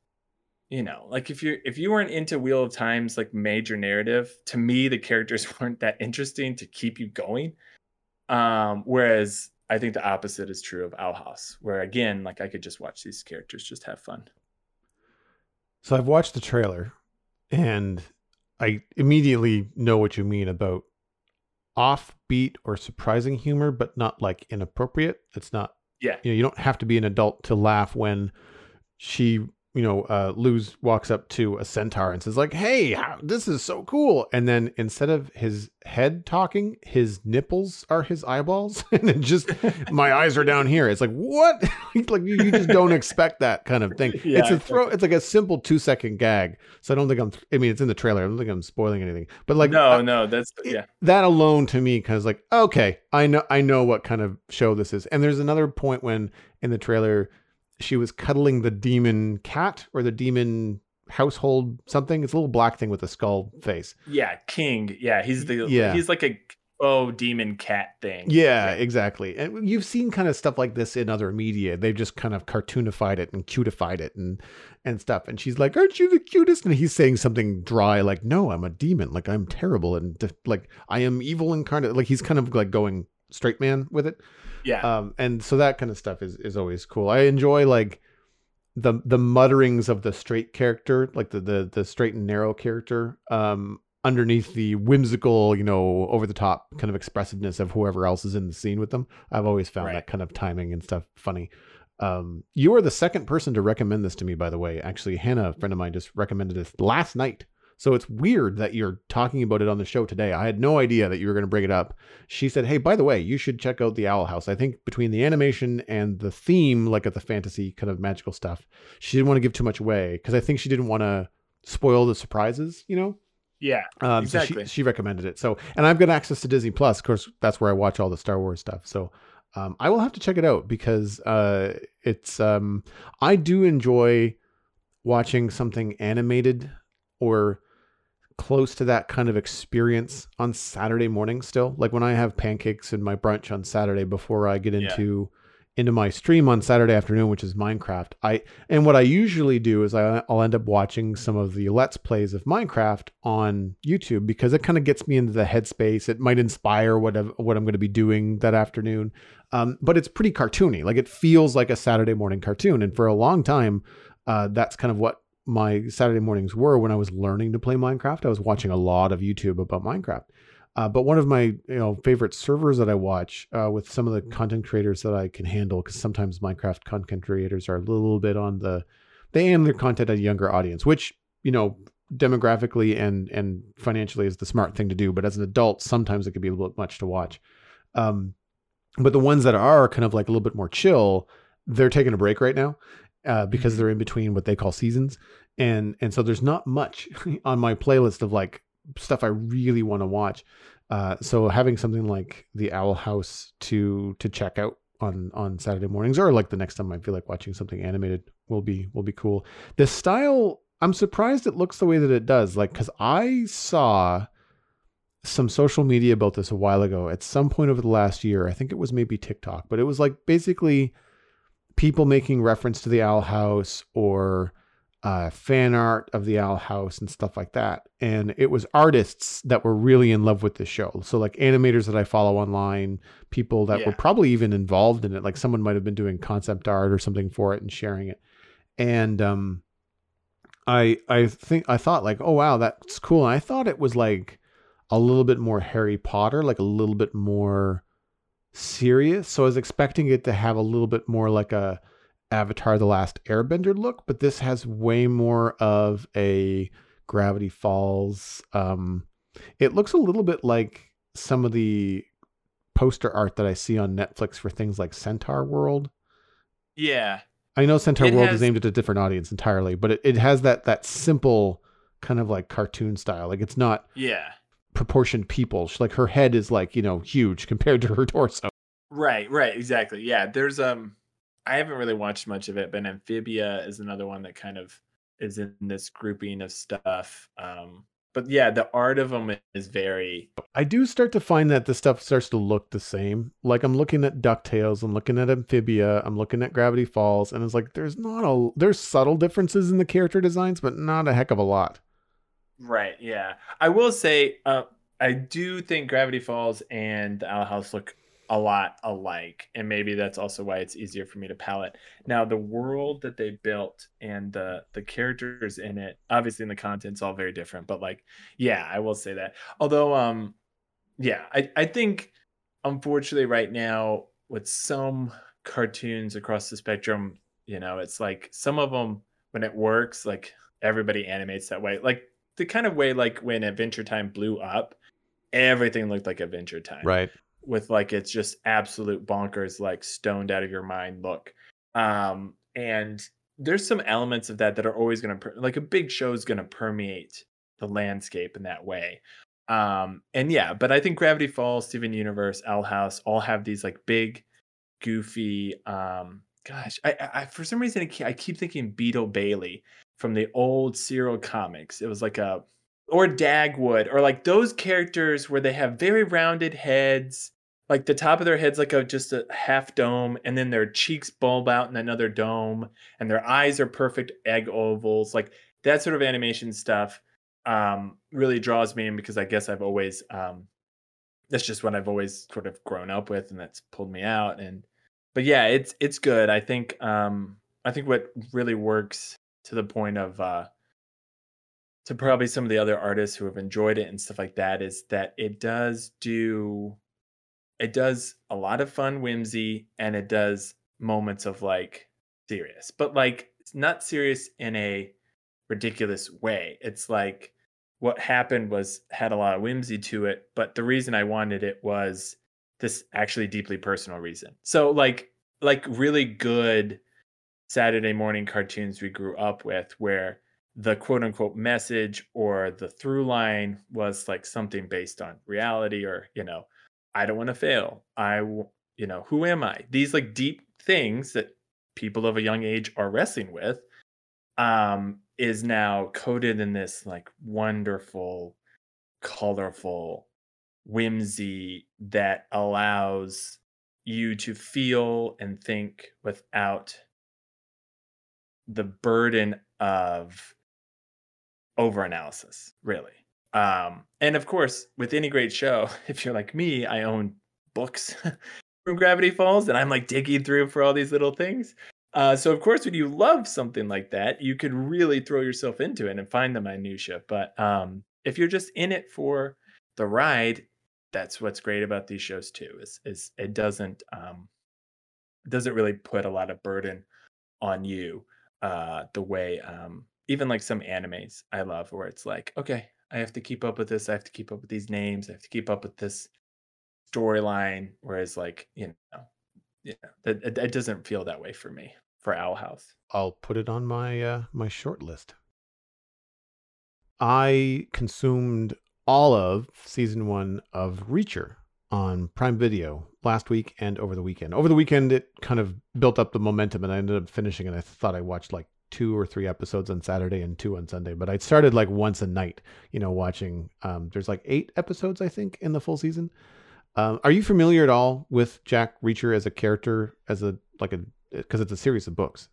you know like if you if you weren't into wheel of times like major narrative to me the characters weren't that interesting to keep you going um whereas i think the opposite is true of owl house where again like i could just watch these characters just have fun so i've watched the trailer and i immediately know what you mean about offbeat or surprising humor but not like inappropriate. It's not yeah. you know you don't have to be an adult to laugh when she you know, uh, Luz walks up to a centaur and says, like, hey, how, this is so cool. And then instead of his head talking, his nipples are his eyeballs. and it just, my eyes are down here. It's like, what? like, you, you, just don't expect that kind of thing. Yeah, it's a throw, it's like a simple two second gag. So I don't think I'm, I mean, it's in the trailer. I don't think I'm spoiling anything. But like, no, no, that's, yeah. It, that alone to me kind of like, okay, I know, I know what kind of show this is. And there's another point when in the trailer, she was cuddling the demon cat or the demon household something. It's a little black thing with a skull face. Yeah, King. Yeah, he's the yeah. he's like a oh demon cat thing. Yeah, exactly. And you've seen kind of stuff like this in other media. They've just kind of cartoonified it and cutified it and and stuff. And she's like, "Aren't you the cutest?" And he's saying something dry like, "No, I'm a demon. Like I'm terrible and like I am evil incarnate." Like he's kind of like going straight man with it. Yeah. Um, and so that kind of stuff is is always cool. I enjoy like the the mutterings of the straight character, like the the the straight and narrow character, um, underneath the whimsical, you know, over the top kind of expressiveness of whoever else is in the scene with them. I've always found right. that kind of timing and stuff funny. Um, you are the second person to recommend this to me, by the way. Actually, Hannah, a friend of mine, just recommended this last night. So it's weird that you're talking about it on the show today. I had no idea that you were going to bring it up. She said, "Hey, by the way, you should check out the Owl House. I think between the animation and the theme, like of the fantasy kind of magical stuff, she didn't want to give too much away because I think she didn't want to spoil the surprises. You know." Yeah, um, exactly. So she, she, recommended it. So, and I've got access to Disney Plus. Of course, that's where I watch all the Star Wars stuff. So, um, I will have to check it out because uh, it's. Um, I do enjoy watching something animated or close to that kind of experience on Saturday morning still. Like when I have pancakes and my brunch on Saturday before I get into yeah. into my stream on Saturday afternoon, which is Minecraft. I and what I usually do is I, I'll end up watching some of the let's plays of Minecraft on YouTube because it kind of gets me into the headspace. It might inspire what I've, what I'm going to be doing that afternoon. Um, but it's pretty cartoony. Like it feels like a Saturday morning cartoon. And for a long time, uh, that's kind of what my Saturday mornings were when I was learning to play Minecraft. I was watching a lot of YouTube about Minecraft. Uh, but one of my you know favorite servers that I watch uh, with some of the content creators that I can handle, because sometimes Minecraft content creators are a little bit on the they aim their content at a younger audience, which you know demographically and and financially is the smart thing to do. But as an adult, sometimes it can be a little bit much to watch. Um, but the ones that are kind of like a little bit more chill, they're taking a break right now, uh, because mm-hmm. they're in between what they call seasons, and and so there's not much on my playlist of like stuff I really want to watch. Uh, so having something like the Owl House to to check out on on Saturday mornings or like the next time I feel like watching something animated will be will be cool. The style I'm surprised it looks the way that it does. Like cuz I saw some social media about this a while ago at some point over the last year. I think it was maybe TikTok, but it was like basically people making reference to the Owl House or uh, fan art of the Owl House and stuff like that. And it was artists that were really in love with the show. So like animators that I follow online, people that yeah. were probably even involved in it. Like someone might have been doing concept art or something for it and sharing it. And um, I I think I thought like, oh wow, that's cool. And I thought it was like a little bit more Harry Potter, like a little bit more serious. So I was expecting it to have a little bit more like a Avatar The Last Airbender look, but this has way more of a Gravity Falls. Um, it looks a little bit like some of the poster art that I see on Netflix for things like Centaur World. Yeah. I know Centaur it World has... is aimed at a different audience entirely, but it, it has that that simple kind of like cartoon style. Like it's not yeah proportioned people. She, like her head is like, you know, huge compared to her torso. Right, right, exactly. Yeah, there's um I haven't really watched much of it, but Amphibia is another one that kind of is in this grouping of stuff. Um but yeah, the art of them is very I do start to find that the stuff starts to look the same. Like I'm looking at DuckTales, I'm looking at Amphibia, I'm looking at Gravity Falls, and it's like there's not a there's subtle differences in the character designs, but not a heck of a lot. Right, yeah. I will say uh I do think Gravity Falls and the Owl House look a lot alike and maybe that's also why it's easier for me to palette now the world that they built and the the characters in it obviously in the content's all very different but like yeah i will say that. Although um yeah i i think unfortunately right now with some cartoons across the spectrum you know it's like some of them when it works like everybody animates that way. Like the kind of way like when adventure time blew up everything looked like adventure time. Right. with like it's just absolute bonkers like stoned out of your mind look. Um and there's some elements of that that are always going to per- like a big show is going to permeate the landscape in that way. Um and yeah but i think gravity falls steven universe owl house all have these like big goofy um gosh i i for some reason I keep, I keep thinking beetle bailey from the old serial comics. It was like a or Dagwood, or like those characters where they have very rounded heads, like the top of their heads like a just a half dome, and then their cheeks bulb out in another dome, and their eyes are perfect egg ovals, like that sort of animation stuff um really draws me in because I guess I've always um that's just what I've always sort of grown up with and that's pulled me out and but yeah it's it's good. I think um I think what really works to the point of uh to probably some of the other artists who have enjoyed it and stuff like that is that it does do it does a lot of fun whimsy and it does moments of like serious but like it's not serious in a ridiculous way. It's like what happened was had a lot of whimsy to it but the reason i wanted it was this actually deeply personal reason. So like like really good saturday morning cartoons we grew up with where the quote unquote message or the through line was like something based on reality or you know i don't want to fail. I, you know who am i? These like deep things that people of a young age are wrestling with um is now coded in this like wonderful colorful whimsy that allows you to feel and think without the burden of overanalysis, really. Um, and of course, with any great show, if you're like me, I own books from Gravity Falls, and I'm like digging through for all these little things. Uh, so of course, when you love something like that, you could really throw yourself into it and find the minutia. But um, if you're just in it for the ride, that's what's great about these shows too. Is is it doesn't um, doesn't really put a lot of burden on you uh, the way um, even like some animes I love where it's like, okay, I have to keep up with this. I have to keep up with these names. I have to keep up with this storyline. Whereas like, you know, yeah, it, it, it doesn't feel that way for me for Owl House. I'll put it on my uh, my short list. I consumed all of season one of Reacher on Prime Video last week and over the weekend. Over the weekend, it kind of built up the momentum, and I ended up finishing it. I thought I watched like two or three episodes on Saturday and two on Sunday, but I started like once a night, you know, watching. Um, there's like eight episodes, I think, in the full season. Um, are you familiar at all with Jack Reacher as a character, as a like a because it's a series of books?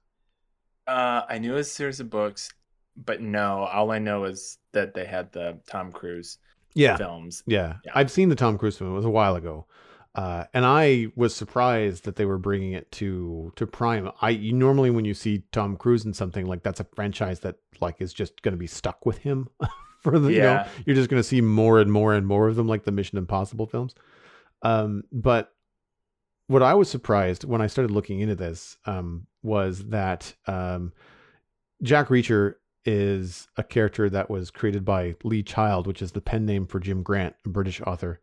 Uh, I knew it was a series of books, but no, all I know is that they had the Tom Cruise Yeah, films. Yeah. Yeah. I've seen the Tom Cruise film. It was a while ago. Uh, and I was surprised that they were bringing it to to Prime. I you, normally when you see Tom Cruise in something like that's a franchise that like is just going to be stuck with him for the you know Yeah. you're just going to see more and more and more of them like the Mission Impossible films. Um, but what I was surprised when I started looking into this um, was that um, Jack Reacher is a character that was created by Lee Child, which is the pen name for Jim Grant, a British author.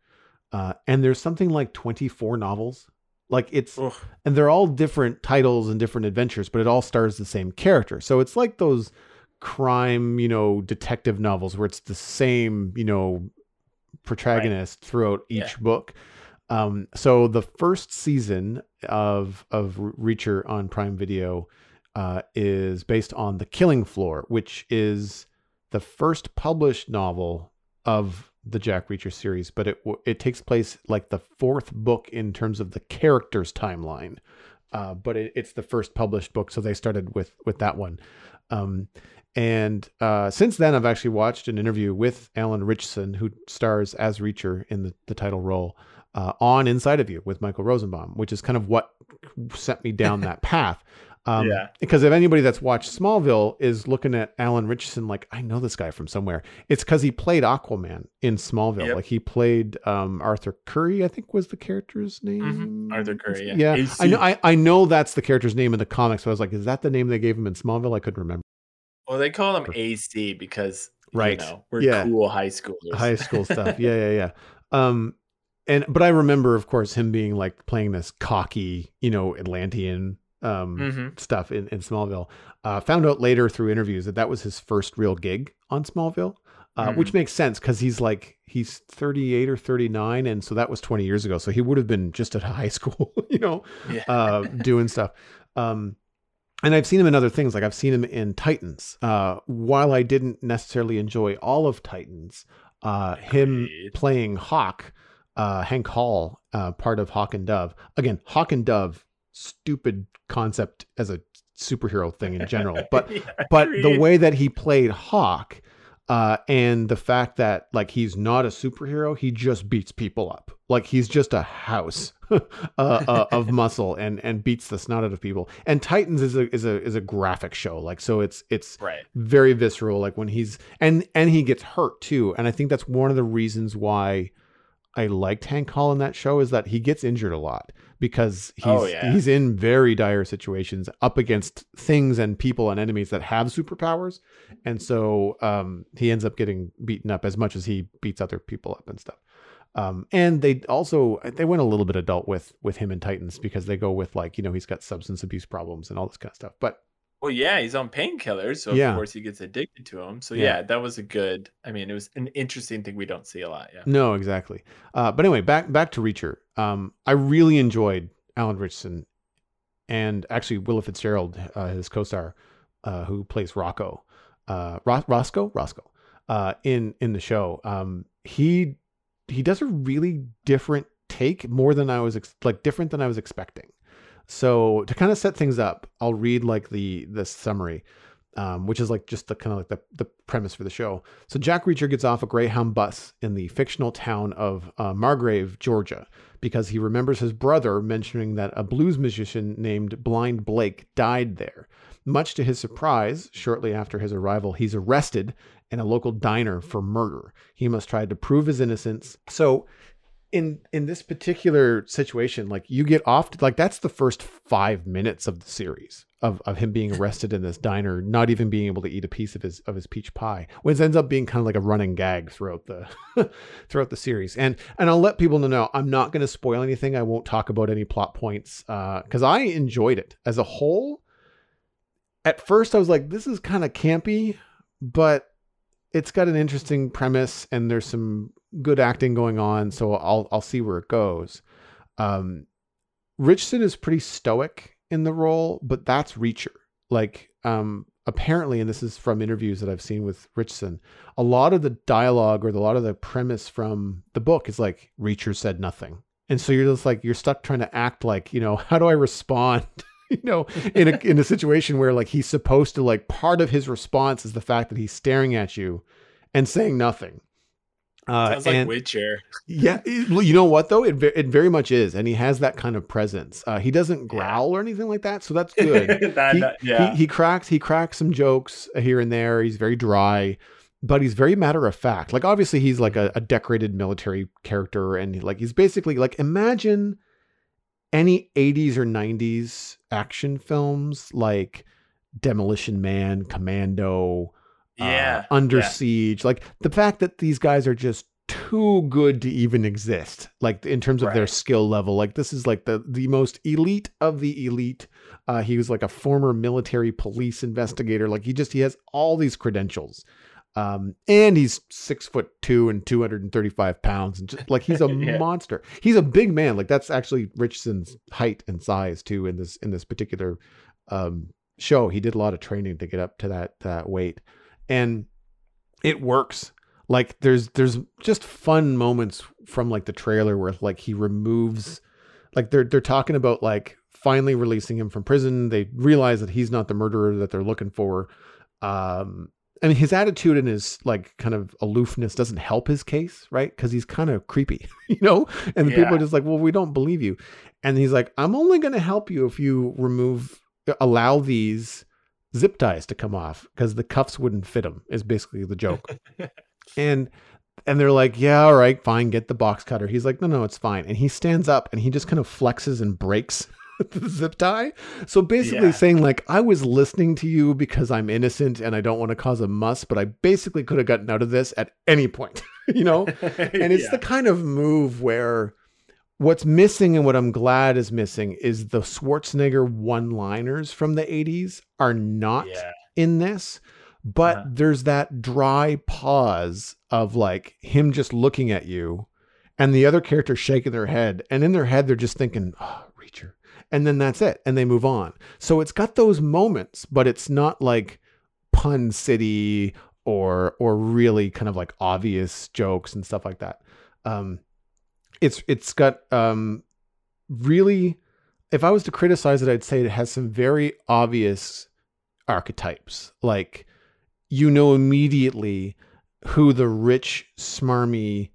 Uh, and there's something like 24 novels. Like it's, Ugh. and they're all different titles and different adventures, but it all stars the same character. So it's like those crime, you know, detective novels where it's the same, you know, protagonist throughout each Yeah. book. Um, so the first season of of Reacher on Prime Video uh, is based on The Killing Floor, which is the first published novel of the Jack Reacher series, but it it takes place like the fourth book in terms of the characters timeline. Uh, but it, it's the first published book, so they started with with that one. Um, and uh, since then, I've actually watched an interview with Alan Ritchson, who stars as Reacher in the, the title role, uh, on Inside of You with Michael Rosenbaum, which is kind of what sent me down that path. Um, yeah. Because if anybody that's watched Smallville is looking at Alan Ritchson like, I know this guy from somewhere, it's because he played Aquaman in Smallville. Yep. Like, he played um, Arthur Curry, I think was the character's name. Mm-hmm. Arthur Curry, yeah. Yeah. I know, I, I know that's the character's name in the comics. So I was like, is that the name they gave him in Smallville? I couldn't remember. Well, they call him AC because right, you know, we're yeah. cool high schoolers. High school stuff. Yeah, yeah, yeah. Um, and but I remember, of course, him being like playing this cocky, you know, Atlantean um, mm-hmm. stuff in, in Smallville. Uh, found out later through interviews that that was his first real gig on Smallville, uh, mm-hmm. which makes sense because he's like he's 38 or 39, and so that was 20 years ago. So he would have been just at high school, you know, yeah. uh, doing stuff. Um, and I've seen him in other things. Like I've seen him in Titans. Uh, while I didn't necessarily enjoy all of Titans, uh, him playing Hawk, uh, Hank Hall, uh, part of Hawk and Dove. Again, Hawk and Dove, stupid concept as a superhero thing in general. But yeah, but the way that he played Hawk, uh, and the fact that like he's not a superhero, he just beats people up. Like he's just a house uh, uh, of muscle and and beats the snot out of people. And Titans is a is a is a graphic show. Like so, it's it's right. very visceral. Like when he's and and he gets hurt too. And I think that's one of the reasons why I liked Hank Hall in that show is that he gets injured a lot because he's oh, yeah. he's in very dire situations up against things and people and enemies that have superpowers, and so um, he ends up getting beaten up as much as he beats other people up and stuff. Um, and they also they went a little bit adult with with him in Titans because they go with like you know he's got substance abuse problems and all this kind of stuff. But well, yeah, he's on painkillers, so yeah. of course he gets addicted to them. So yeah. yeah. that was a good. I mean, it was an interesting thing we don't see a lot. Yeah. No, exactly. Uh, but anyway, back back to Reacher. Um, I really enjoyed Alan Ritchson and actually Willa Fitzgerald, uh, his co-star, uh, who plays Rocco, uh, Ros- Roscoe, Roscoe, uh, in in the show. Um, he he does a really different take, more than I was ex- like different than I was expecting. So to kind of set things up, I'll read like the the summary, um, which is like just the kind of like the, the premise for the show. So Jack Reacher gets off a Greyhound bus in the fictional town of uh, Margrave, Georgia, because he remembers his brother mentioning that a blues musician named Blind Blake died there. Much to his surprise, shortly after his arrival, he's arrested in a local diner for murder. He must try to prove his innocence. So in in this particular situation, like you get off to, like that's the first five minutes of the series of, of him being arrested in this diner, not even being able to eat a piece of his of his peach pie, which ends up being kind of like a running gag throughout the throughout the series. And and I'll let people know I'm not going to spoil anything. I won't talk about any plot points because uh, I enjoyed it as a whole. At first, I was like, this is kind of campy, but it's got an interesting premise and there's some good acting going on, so I'll I'll see where it goes. Um, Ritchson is pretty stoic in the role, but that's Reacher. Like, um, apparently, and this is from interviews that I've seen with Ritchson, a lot of the dialogue or a lot of the premise from the book is like Reacher said nothing, and so you're just like you're stuck trying to act like you know how do I respond. you know, in a in a situation where like he's supposed to like part of his response is the fact that he's staring at you and saying nothing. Uh, Sounds and, like Witcher. yeah, it, you know what though? It it very much is, and he has that kind of presence. Uh, he doesn't growl or anything like that, so that's good. that, he, that, yeah. he, he cracks he cracks some jokes here and there. He's very dry, but he's very matter of fact. Like obviously he's like a, a decorated military character, and like he's basically like imagine any 80s or 90s action films like Demolition Man, Commando, yeah, uh, Under yeah. Siege. Like the fact that these guys are just too good to even exist like in terms of right. their skill level like this is like the the most elite of the elite uh he was like a former military police investigator like he just he has all these credentials Um, and he's six foot two and 235 pounds. And just like he's a Yeah. monster. He's a big man. Like that's actually Ritchson's height and size too in this, in this particular, um, show. He did a lot of training to get up to that, that weight and it works. Like there's, there's just fun moments from like the trailer where like he removes, like they're, they're talking about like finally releasing him from prison. They realize that he's not the murderer that they're looking for. Um, I mean, his attitude and his like kind of aloofness doesn't help his case, right? Because he's kind of creepy, you know. And the people are just like, "Well, we don't believe you," and he's like, "I'm only going to help you if you remove, allow these zip ties to come off because the cuffs wouldn't fit him." Is basically the joke, and and they're like, "Yeah, all right, fine, get the box cutter." He's like, "No, no, it's fine," and he stands up and he just kind of flexes and breaks the zip tie. So basically Yeah. saying like I was listening to you because I'm innocent and I don't want to cause a muss, but I basically could have gotten out of this at any point, you know? And it's Yeah. the kind of move where what's missing and what I'm glad is missing is the Schwarzenegger one-liners from the 80s are not yeah. in this, but Uh-huh. there's that dry pause of like him just looking at you and the other character shaking their head. And in their head, they're just thinking, oh, Reacher. And then that's it. And they move on. So it's got those moments, but it's not like pun city or or really kind of like obvious jokes and stuff like that. Um it's it's got um really if I was to criticize it, I'd say it has some very obvious archetypes. Like you know immediately who the rich, smarmy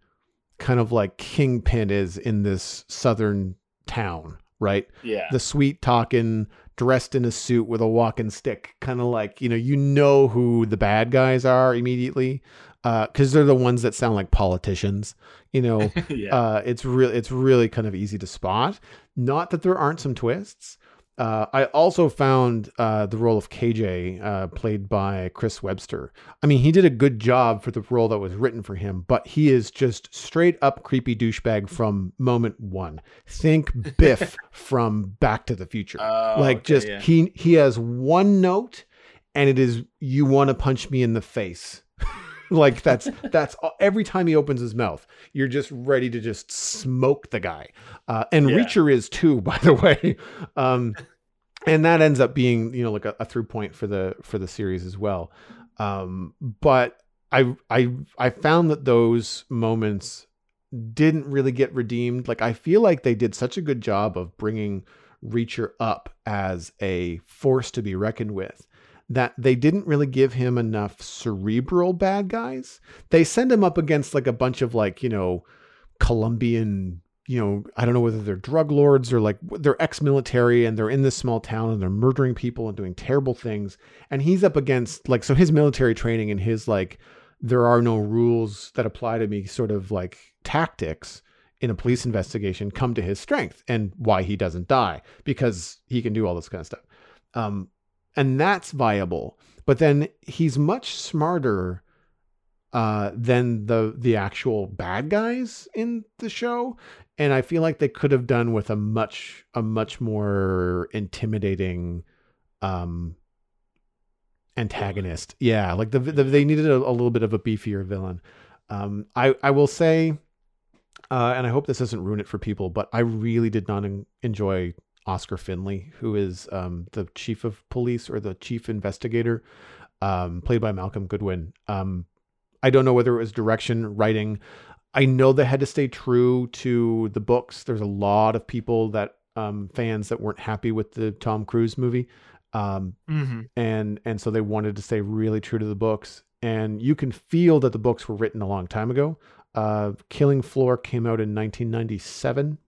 kind of like kingpin is in this southern town, right? Yeah. The sweet talking, dressed in a suit with a walking stick, kind of like, you know, you know who the bad guys are immediately. Uh, cause they're the ones that sound like politicians, you know, yeah. uh, it's really it's really kind of easy to spot. Not that there aren't some twists. Uh, I also found uh, the role of KJ, uh, played by Chris Webster. I mean, he did a good job for the role that was written for him, but he is just straight up creepy douchebag from moment one. Think Biff from Back to the Future Oh, like okay, just yeah. he he has one note and it is you want to punch me in the face like that's that's every time he opens his mouth you're just ready to just smoke the guy. Uh, and Yeah. reacher is too by the way. Um and that ends up being you know like a, a through point for the for the series as well. Um but i i i found that those moments didn't really get redeemed. Like i feel like they did such a good job of bringing reacher up as a force to be reckoned with that they didn't really give him enough cerebral bad guys. They send him up against like a bunch of like you know colombian you know i don't know whether they're drug lords or like they're ex-military and they're in this small town and they're murdering people and doing terrible things. And he's up against like so his military training and his like there are no rules that apply to me sort of like tactics in a police investigation come to his strength and why he doesn't die because he can do all this kind of stuff. Um and that's viable. But then he's much smarter uh than the the actual bad guys in the show. And i feel like they could have done with a much a much more intimidating um antagonist. Yeah like the, the they needed a, a little bit of a beefier villain. Um i i will say uh and i hope this doesn't ruin it for people but i really did not en- enjoy oscar finley who is um the chief of police or the chief investigator um played by malcolm goodwin. Um i don't know whether it was direction writing. I know they had to stay true to the books. There's a lot of people that um fans that weren't happy with the tom cruise movie. Um Mm-hmm. and and so they wanted to stay really true to the books. And you can feel that the books were written a long time ago. Uh killing floor came out in 1997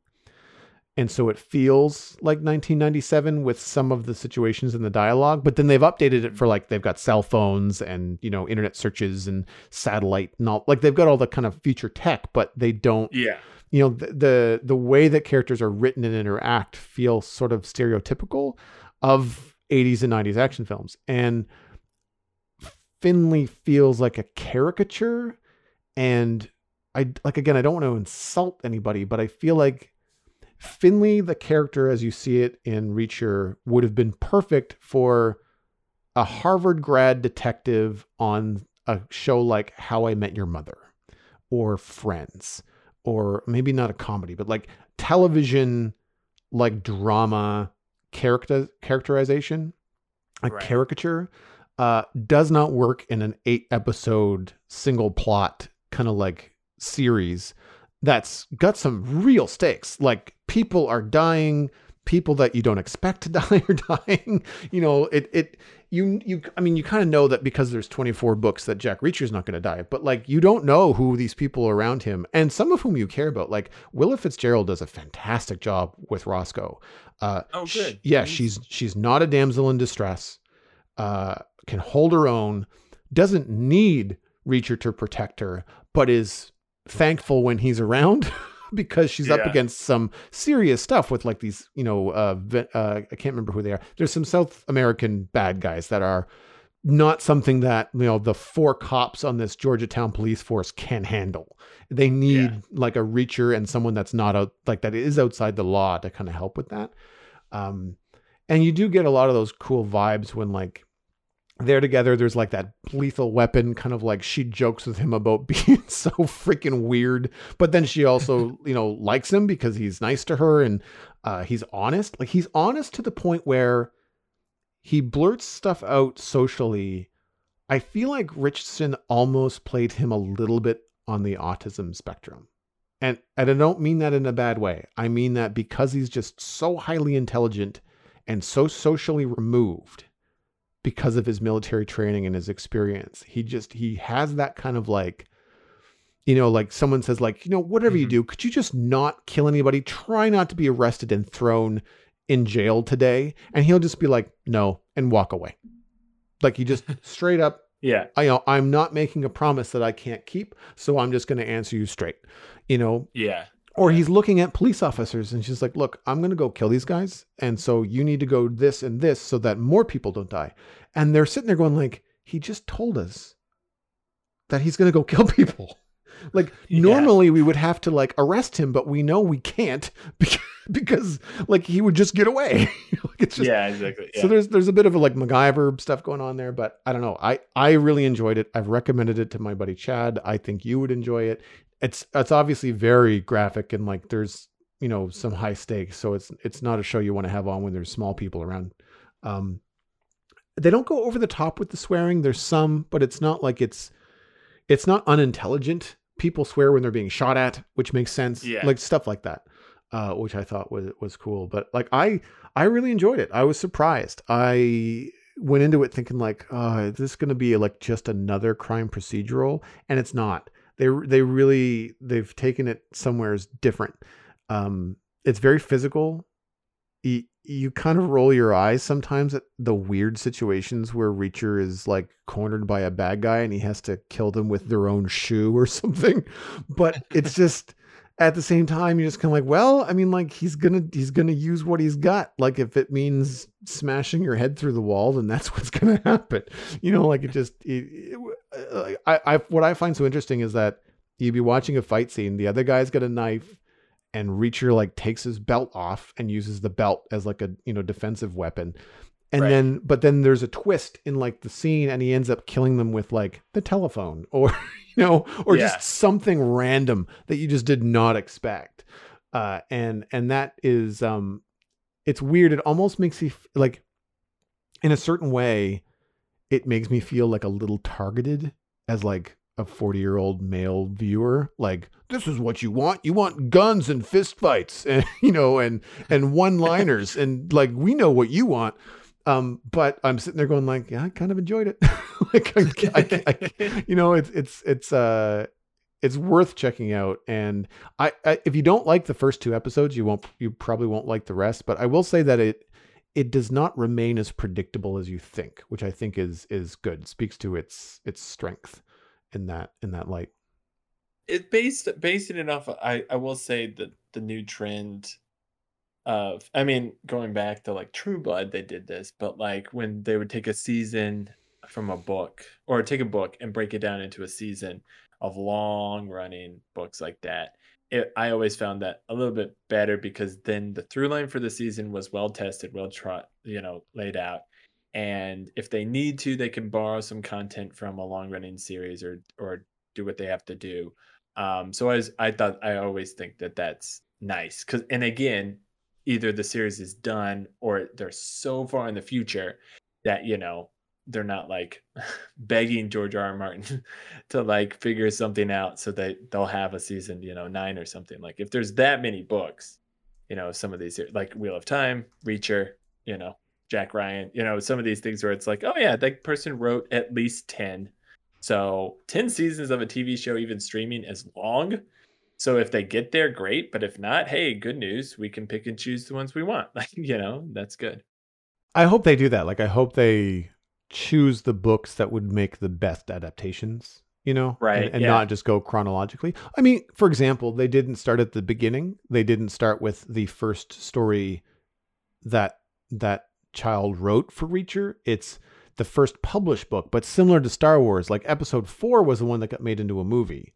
and so it feels like 1997 with some of the situations in the dialogue but then they've updated it for like they've got cell phones and you know internet searches and satellite and all like they've got all the kind of future tech but they don't Yeah. you know the, the the way that characters are written and interact feel sort of stereotypical of 80s and 90s action films and finley feels like a caricature and i like again i don't want to insult anybody but i feel like finley the character as you see it in reacher would have been perfect for a harvard grad detective on a show like How I Met Your Mother or Friends or maybe not a comedy, but like television like drama character characterization, a Right. caricature uh does not work in an 8 episode single plot kind of like series that's got some real stakes. Like people are dying, people that you don't expect to die are dying. You know, it it you you I mean you kind of know that because there's 24 books that Jack Reacher's not going to die, but like you don't know who these people around him and some of whom you care about. Like Willa Fitzgerald does a fantastic job with Roscoe. Uh Oh, good. yeah, she's she's not a damsel in distress. Uh can hold her own, doesn't need Reacher to protect her, but is thankful when he's around because she's up against some serious stuff with like these, you know, uh, uh, I can't remember who they are. There's some South American bad guys that are not something that, you know, the four cops on this Georgia town police force can handle. They need Yeah. like a reacher and someone that's not out like that is outside the law to kind of help with that. Um, and you do get a lot of those cool vibes when like they're together. There's like that lethal weapon, kind of like she jokes with him about being so freaking weird, but then she also, you know, likes him because he's nice to her and uh, he's honest. Like he's honest to the point where he blurts stuff out socially. I feel like Ritchson almost played him a little bit on the autism spectrum. And, and I don't mean that in a bad way. I mean that because he's just so highly intelligent and so socially removed because of his military training and his experience. He just he has that kind of like you know, like someone says like, you know, whatever you Mhm. do, could you just not kill anybody? Try not to be arrested and thrown in jail today. And he'll just be like, "No," and walk away. Like he just straight up Yeah. I you know, I'm not making a promise that I can't keep, so I'm just going to answer you straight. You know, Yeah. Or he's looking at police officers and she's like, "Look, I'm going to go kill these guys, and so you need to go this and this so that more people don't die." And they're sitting there going like, "He just told us that he's going to go kill people." Like Yeah. normally we would have to like arrest him, but we know we can't because, because like he would just get away. like it's just yeah, exactly. Yeah. so there's there's a bit of a like MacGyver stuff going on there, but I don't know. I I really enjoyed it. I've recommended it to my buddy Chad. I think you would enjoy it. It's it's obviously very graphic and like there's you know some high stakes, so it's it's not a show you want to have on when there's small people around. Um, they don't go over the top with the swearing. There's some, but it's not like it's it's not unintelligent. People swear when they're being shot at, which makes sense. Yeah. Like stuff like that, uh, which I thought was was cool. But like I I really enjoyed it. I was surprised. I went into it thinking like, oh, is this going to be like just another crime procedural? And it's not. They they really they've taken it somewhere different. Um, it's very physical. You, you kind of roll your eyes sometimes at the weird situations where Reacher is like cornered by a bad guy and he has to kill them with their own shoe or something. But it's just at the same time you're just kind of like, well, I mean, like he's gonna he's gonna use what he's got. Like if it means smashing your head through the wall, then that's what's gonna happen. You know, like it just. It, it, uh, I, I what I find so interesting is that you'd be watching a fight scene, the other guy's got a knife, and Reacher like takes his belt off and uses the belt as like a you know defensive weapon. And Right. then but then there's a twist in like the scene and he ends up killing them with like the telephone or you know or Yeah. just something random that you just did not expect. Uh and and that is um it's weird it almost makes you f- like in a certain way it makes me feel like a little targeted as like a 40 year old male viewer like this is what you want you want guns and fist fights and you know and and one liners and like we know what you want um but i'm sitting there going like yeah i kind of enjoyed it. Like I, I, I, you know it's it's it's uh it's worth checking out. And I, I if you don't like the first two episodes you won't you probably won't like the rest. But i will say that it it does not remain as predictable as you think which i think is is good. Speaks to its its strength in that in that light. It based based it enough i i will say that the new trend of i mean going back to like true blood they did this but like when they would take a season from a book or take a book and break it down into a season of long running books like that it, i always found that a little bit better because then the through line for the season was well tested well trot you know laid out and if they need to, they can borrow some content from a long running series or or do what they have to do. Um, so I as I thought, I always think that that's nice because, and again, either the series is done or they're so far in the future that you know they're not like begging George R. R. Martin to like figure something out so that they'll have a season, you know, nine or something. Like if there's that many books, you know, some of these like Wheel of Time, Reacher, you know, Jack Ryan, you know, some of these things where it's like, oh yeah, that person wrote at least 10. So 10 seasons of a TV show, even streaming, is long. So if they get there, great. But if not, hey, good news. We can pick and choose the ones we want. Like, you know, that's good. I hope they do that. Like I hope they choose the books that would make the best adaptations, you know? Right. And, and yeah. not just go chronologically. I mean, for example, they didn't start at the beginning. They didn't start with the first story that that child wrote for Reacher. It's the first published book, but similar to Star Wars, like episode four was the one that got made into a movie,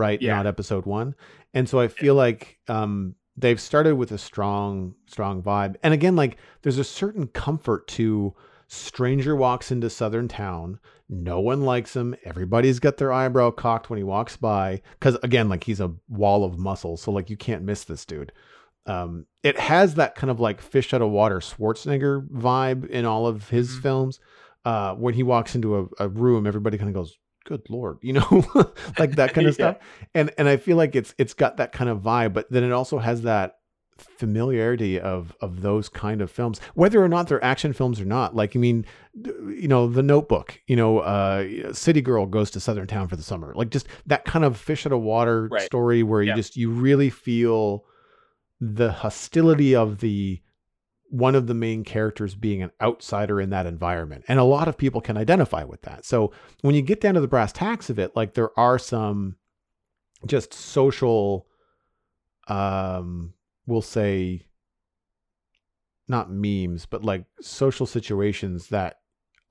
right? Yeah. Not episode one. And so I feel like um, they've started with a strong, strong vibe. And again, like there's a certain comfort to stranger walks into southern town. No one likes him. Everybody's got their eyebrow cocked when he walks by. Cause again, like he's a wall of muscle. So like you can't miss this dude. Um, it has that kind of like fish out of water Schwarzenegger vibe in all of his Mhm. films. Uh, when he walks into a, a room, everybody kind of goes, "Good lord," you know, like that kind of Yeah. stuff. And and I feel like it's it's got that kind of vibe, but then it also has that familiarity of of those kind of films, whether or not they're action films or not. Like, I mean, you know, The Notebook. You know, uh, City Girl goes to Southern Town for the summer. Like, just that kind of fish out of water Right. story where you just you really feel the hostility of the one of the main characters being an outsider in that environment. And a lot of people can identify with that. So when you get down to the brass tacks of it, like there are some just social um we'll say not memes, but like social situations that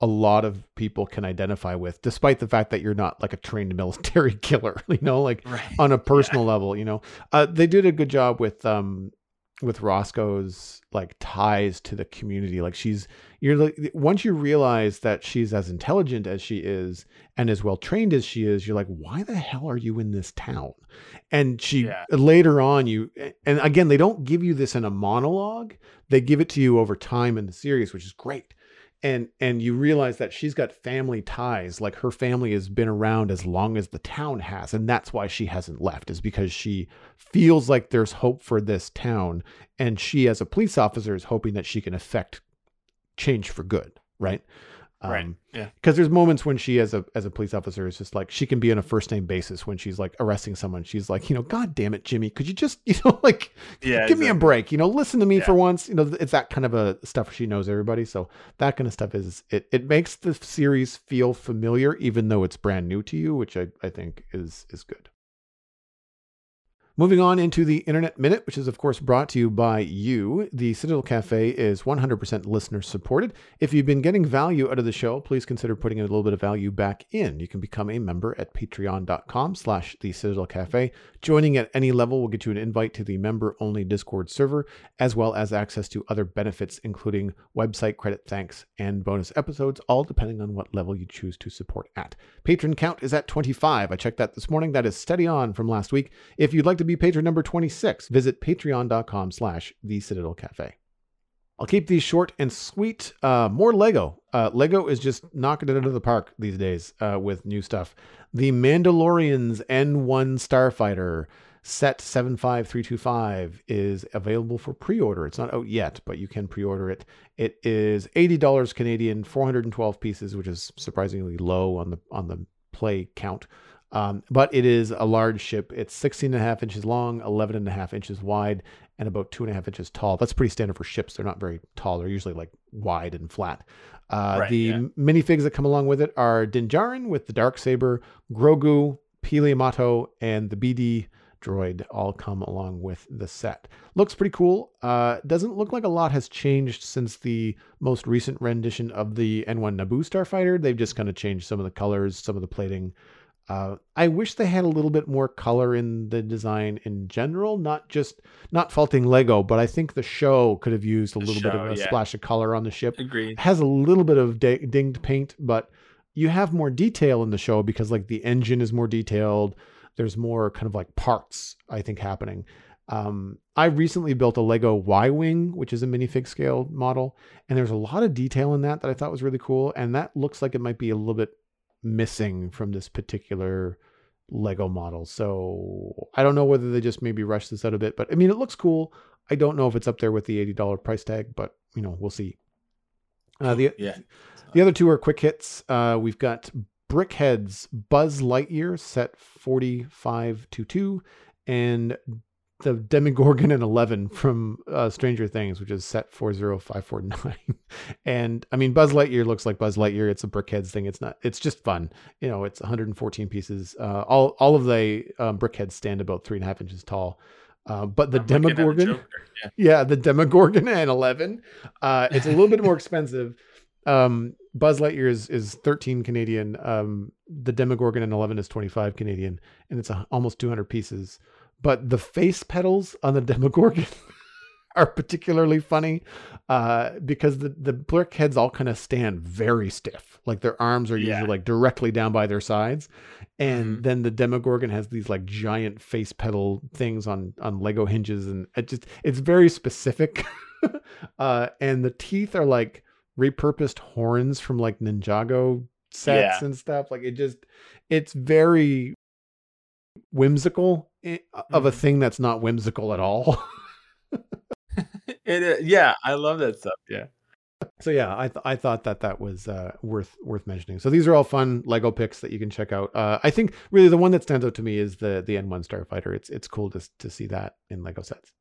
a lot of people can identify with, despite the fact that you're not like a trained military killer, you know, like Right. on a personal level, you know. Uh, they did a good job with um with Roscoe's like ties to the community. Like she's you're like once you realize that she's as intelligent as she is and as well trained as she is, you're like, why the hell are you in this town? And she Yeah. later on you and again they don't give you this in a monologue. They give it to you over time in the series, which is great and and you realize that she's got family ties like her family has been around as long as the town has and that's why she hasn't left is because she feels like there's hope for this town and she as a police officer is hoping that she can affect change for good right Right. Um, Yeah. because there's moments when she as a as a police officer is just like she can be on a first name basis when she's like arresting someone she's like you know god damn it jimmy could you just you know like Yeah. give me a break you know listen to me Yeah. for once you know it's that kind of a stuff she knows everybody so that kind of stuff is it it makes the series feel familiar even though it's brand new to you which i, I think is is good Moving on into the Internet Minute, which is, of course, brought to you by you. The Citadel Cafe is 100% listener supported. If you've been getting value out of the show, please consider putting a little bit of value back in. You can become a member at patreon.com slash the Citadel Cafe. Joining at any level will get you an invite to the member-only Discord server, as well as access to other benefits, including website credit thanks and bonus episodes, all depending on what level you choose to support at. Patron count is at 25. I checked that this morning. That is steady on from last week. If you'd like to be patron number 26, visit patreon.com slash the Citadel Cafe. I'll keep these short and sweet. Uh, more Lego. Uh, Lego is just knocking it out of the park these days uh, with new stuff. The Mandalorian's N1 Starfighter set 75325 is available for pre-order. It's not out yet, but you can pre-order it. It is $80 Canadian, 412 pieces, which is surprisingly low on the on the play count. Um, but it is a large ship. It's 16 and a half inches long, 11 and a half inches wide, and about two and a half inches tall. That's pretty standard for ships. They're not very tall. They're usually like wide and flat. Uh, Right, the yeah. minifigs that come along with it are Din Djarin with the dark saber, Grogu, Peli Motto, and the BD droid all come along with the set. Looks pretty cool. Uh, doesn't look like a lot has changed since the most recent rendition of the N1 Naboo starfighter. They've just kind of changed some of the colors, some of the plating. Uh, I wish they had a little bit more color in the design in general, not just not faulting Lego, but I think the show could have used a The little bit of a yeah. splash of color on the ship. Agreed. It has a little bit of dinged paint, but you have more detail in the show because like the engine is more detailed. There's more kind of like parts I think happening. Um, I recently built a Lego Y Wing, which is a minifig scale model, and there's a lot of detail in that that I thought was really cool. And that looks like it might be a little bit missing from this particular Lego model. So I don't know whether they just maybe rushed this out a bit, but I mean, it looks cool. I don't know if it's up there with the $80 price tag, but you know, we'll see. Uh, the, Yeah. the other two are quick hits. Uh, we've got BrickHeadz Buzz Lightyear set 4522 and the Demogorgon and 11 from uh, Stranger Things, which is set 40549. and I mean, Buzz Lightyear looks like Buzz Lightyear. It's a BrickHeadz thing. It's not, it's just fun. You know, it's 114 pieces. Uh, all, all of the um, BrickHeadz stand about three and a half inches tall. Uh, but the I'm looking at the Demogorgon, Yeah. yeah, the Demogorgon and 11. Uh, it's a little bit more expensive. Um, Buzz Lightyear is, is 13 Canadian. Um, the Demogorgon and 11 is 25 Canadian, and it's a, almost 200 pieces. But the face pedals on the Demogorgon are particularly funny uh, because the, the brick heads all kind of stand very stiff. Like their arms are usually Yeah. like directly down by their sides. And Mhm. then the Demogorgon has these like giant face pedal things on on Lego hinges, and it just it's very specific. uh, and the teeth are like repurposed horns from like Ninjago sets Yeah. and stuff. Like it just it's very whimsical of a Mhm. thing that's not whimsical at all. It is, yeah, I love that stuff. Yeah. so yeah, I th- I thought that that was uh, worth worth mentioning. So these are all fun Lego picks that you can check out. Uh, I think really the one that stands out to me is the the N1 Starfighter. It's it's cool to to see that in Lego sets.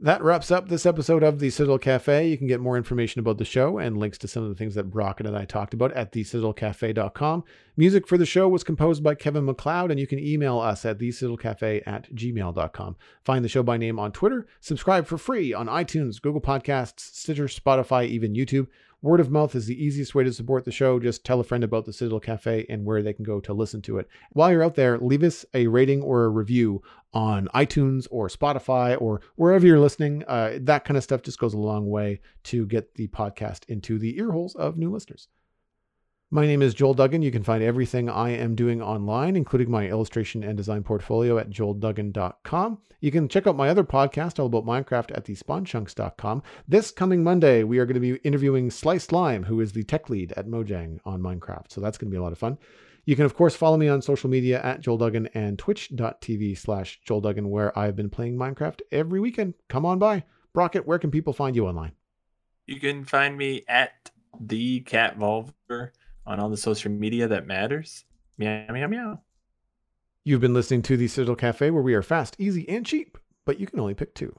That wraps up this episode of the Citadel Cafe. You can get more information about the show and links to some of the things that Brockett and I talked about at thecitadelcafe.com. Music for the show was composed by Kevin MacLeod, and you can email us at thecitadelcafe at gmail.com. Find the show by name on Twitter. Subscribe for free on iTunes, Google Podcasts, Stitcher, Spotify, even YouTube. Word of mouth is the easiest way to support the show. Just tell a friend about the Citadel Cafe and where they can go to listen to it. While you're out there, leave us a rating or a review on iTunes or Spotify or wherever you're listening. Uh, that kind of stuff just goes a long way to get the podcast into the ear holes of new listeners. My name is Joel Duggan. You can find everything I am doing online, including my illustration and design portfolio at joelduggan.com. You can check out my other podcast all about Minecraft at thespawnchunks.com. This coming Monday, we are going to be interviewing Sliced Lime, who is the tech lead at Mojang on Minecraft. So that's going to be a lot of fun. You can, of course, follow me on social media at Joel Duggan and twitch.tv slash Joel Duggan, where I've been playing Minecraft every weekend. Come on by. Brockett, where can people find you online? You can find me at the Cat Volver on all the social media that matters. Meow meow meow. You've been listening to the Citadel Cafe, where we are fast, easy, and cheap, but you can only pick two.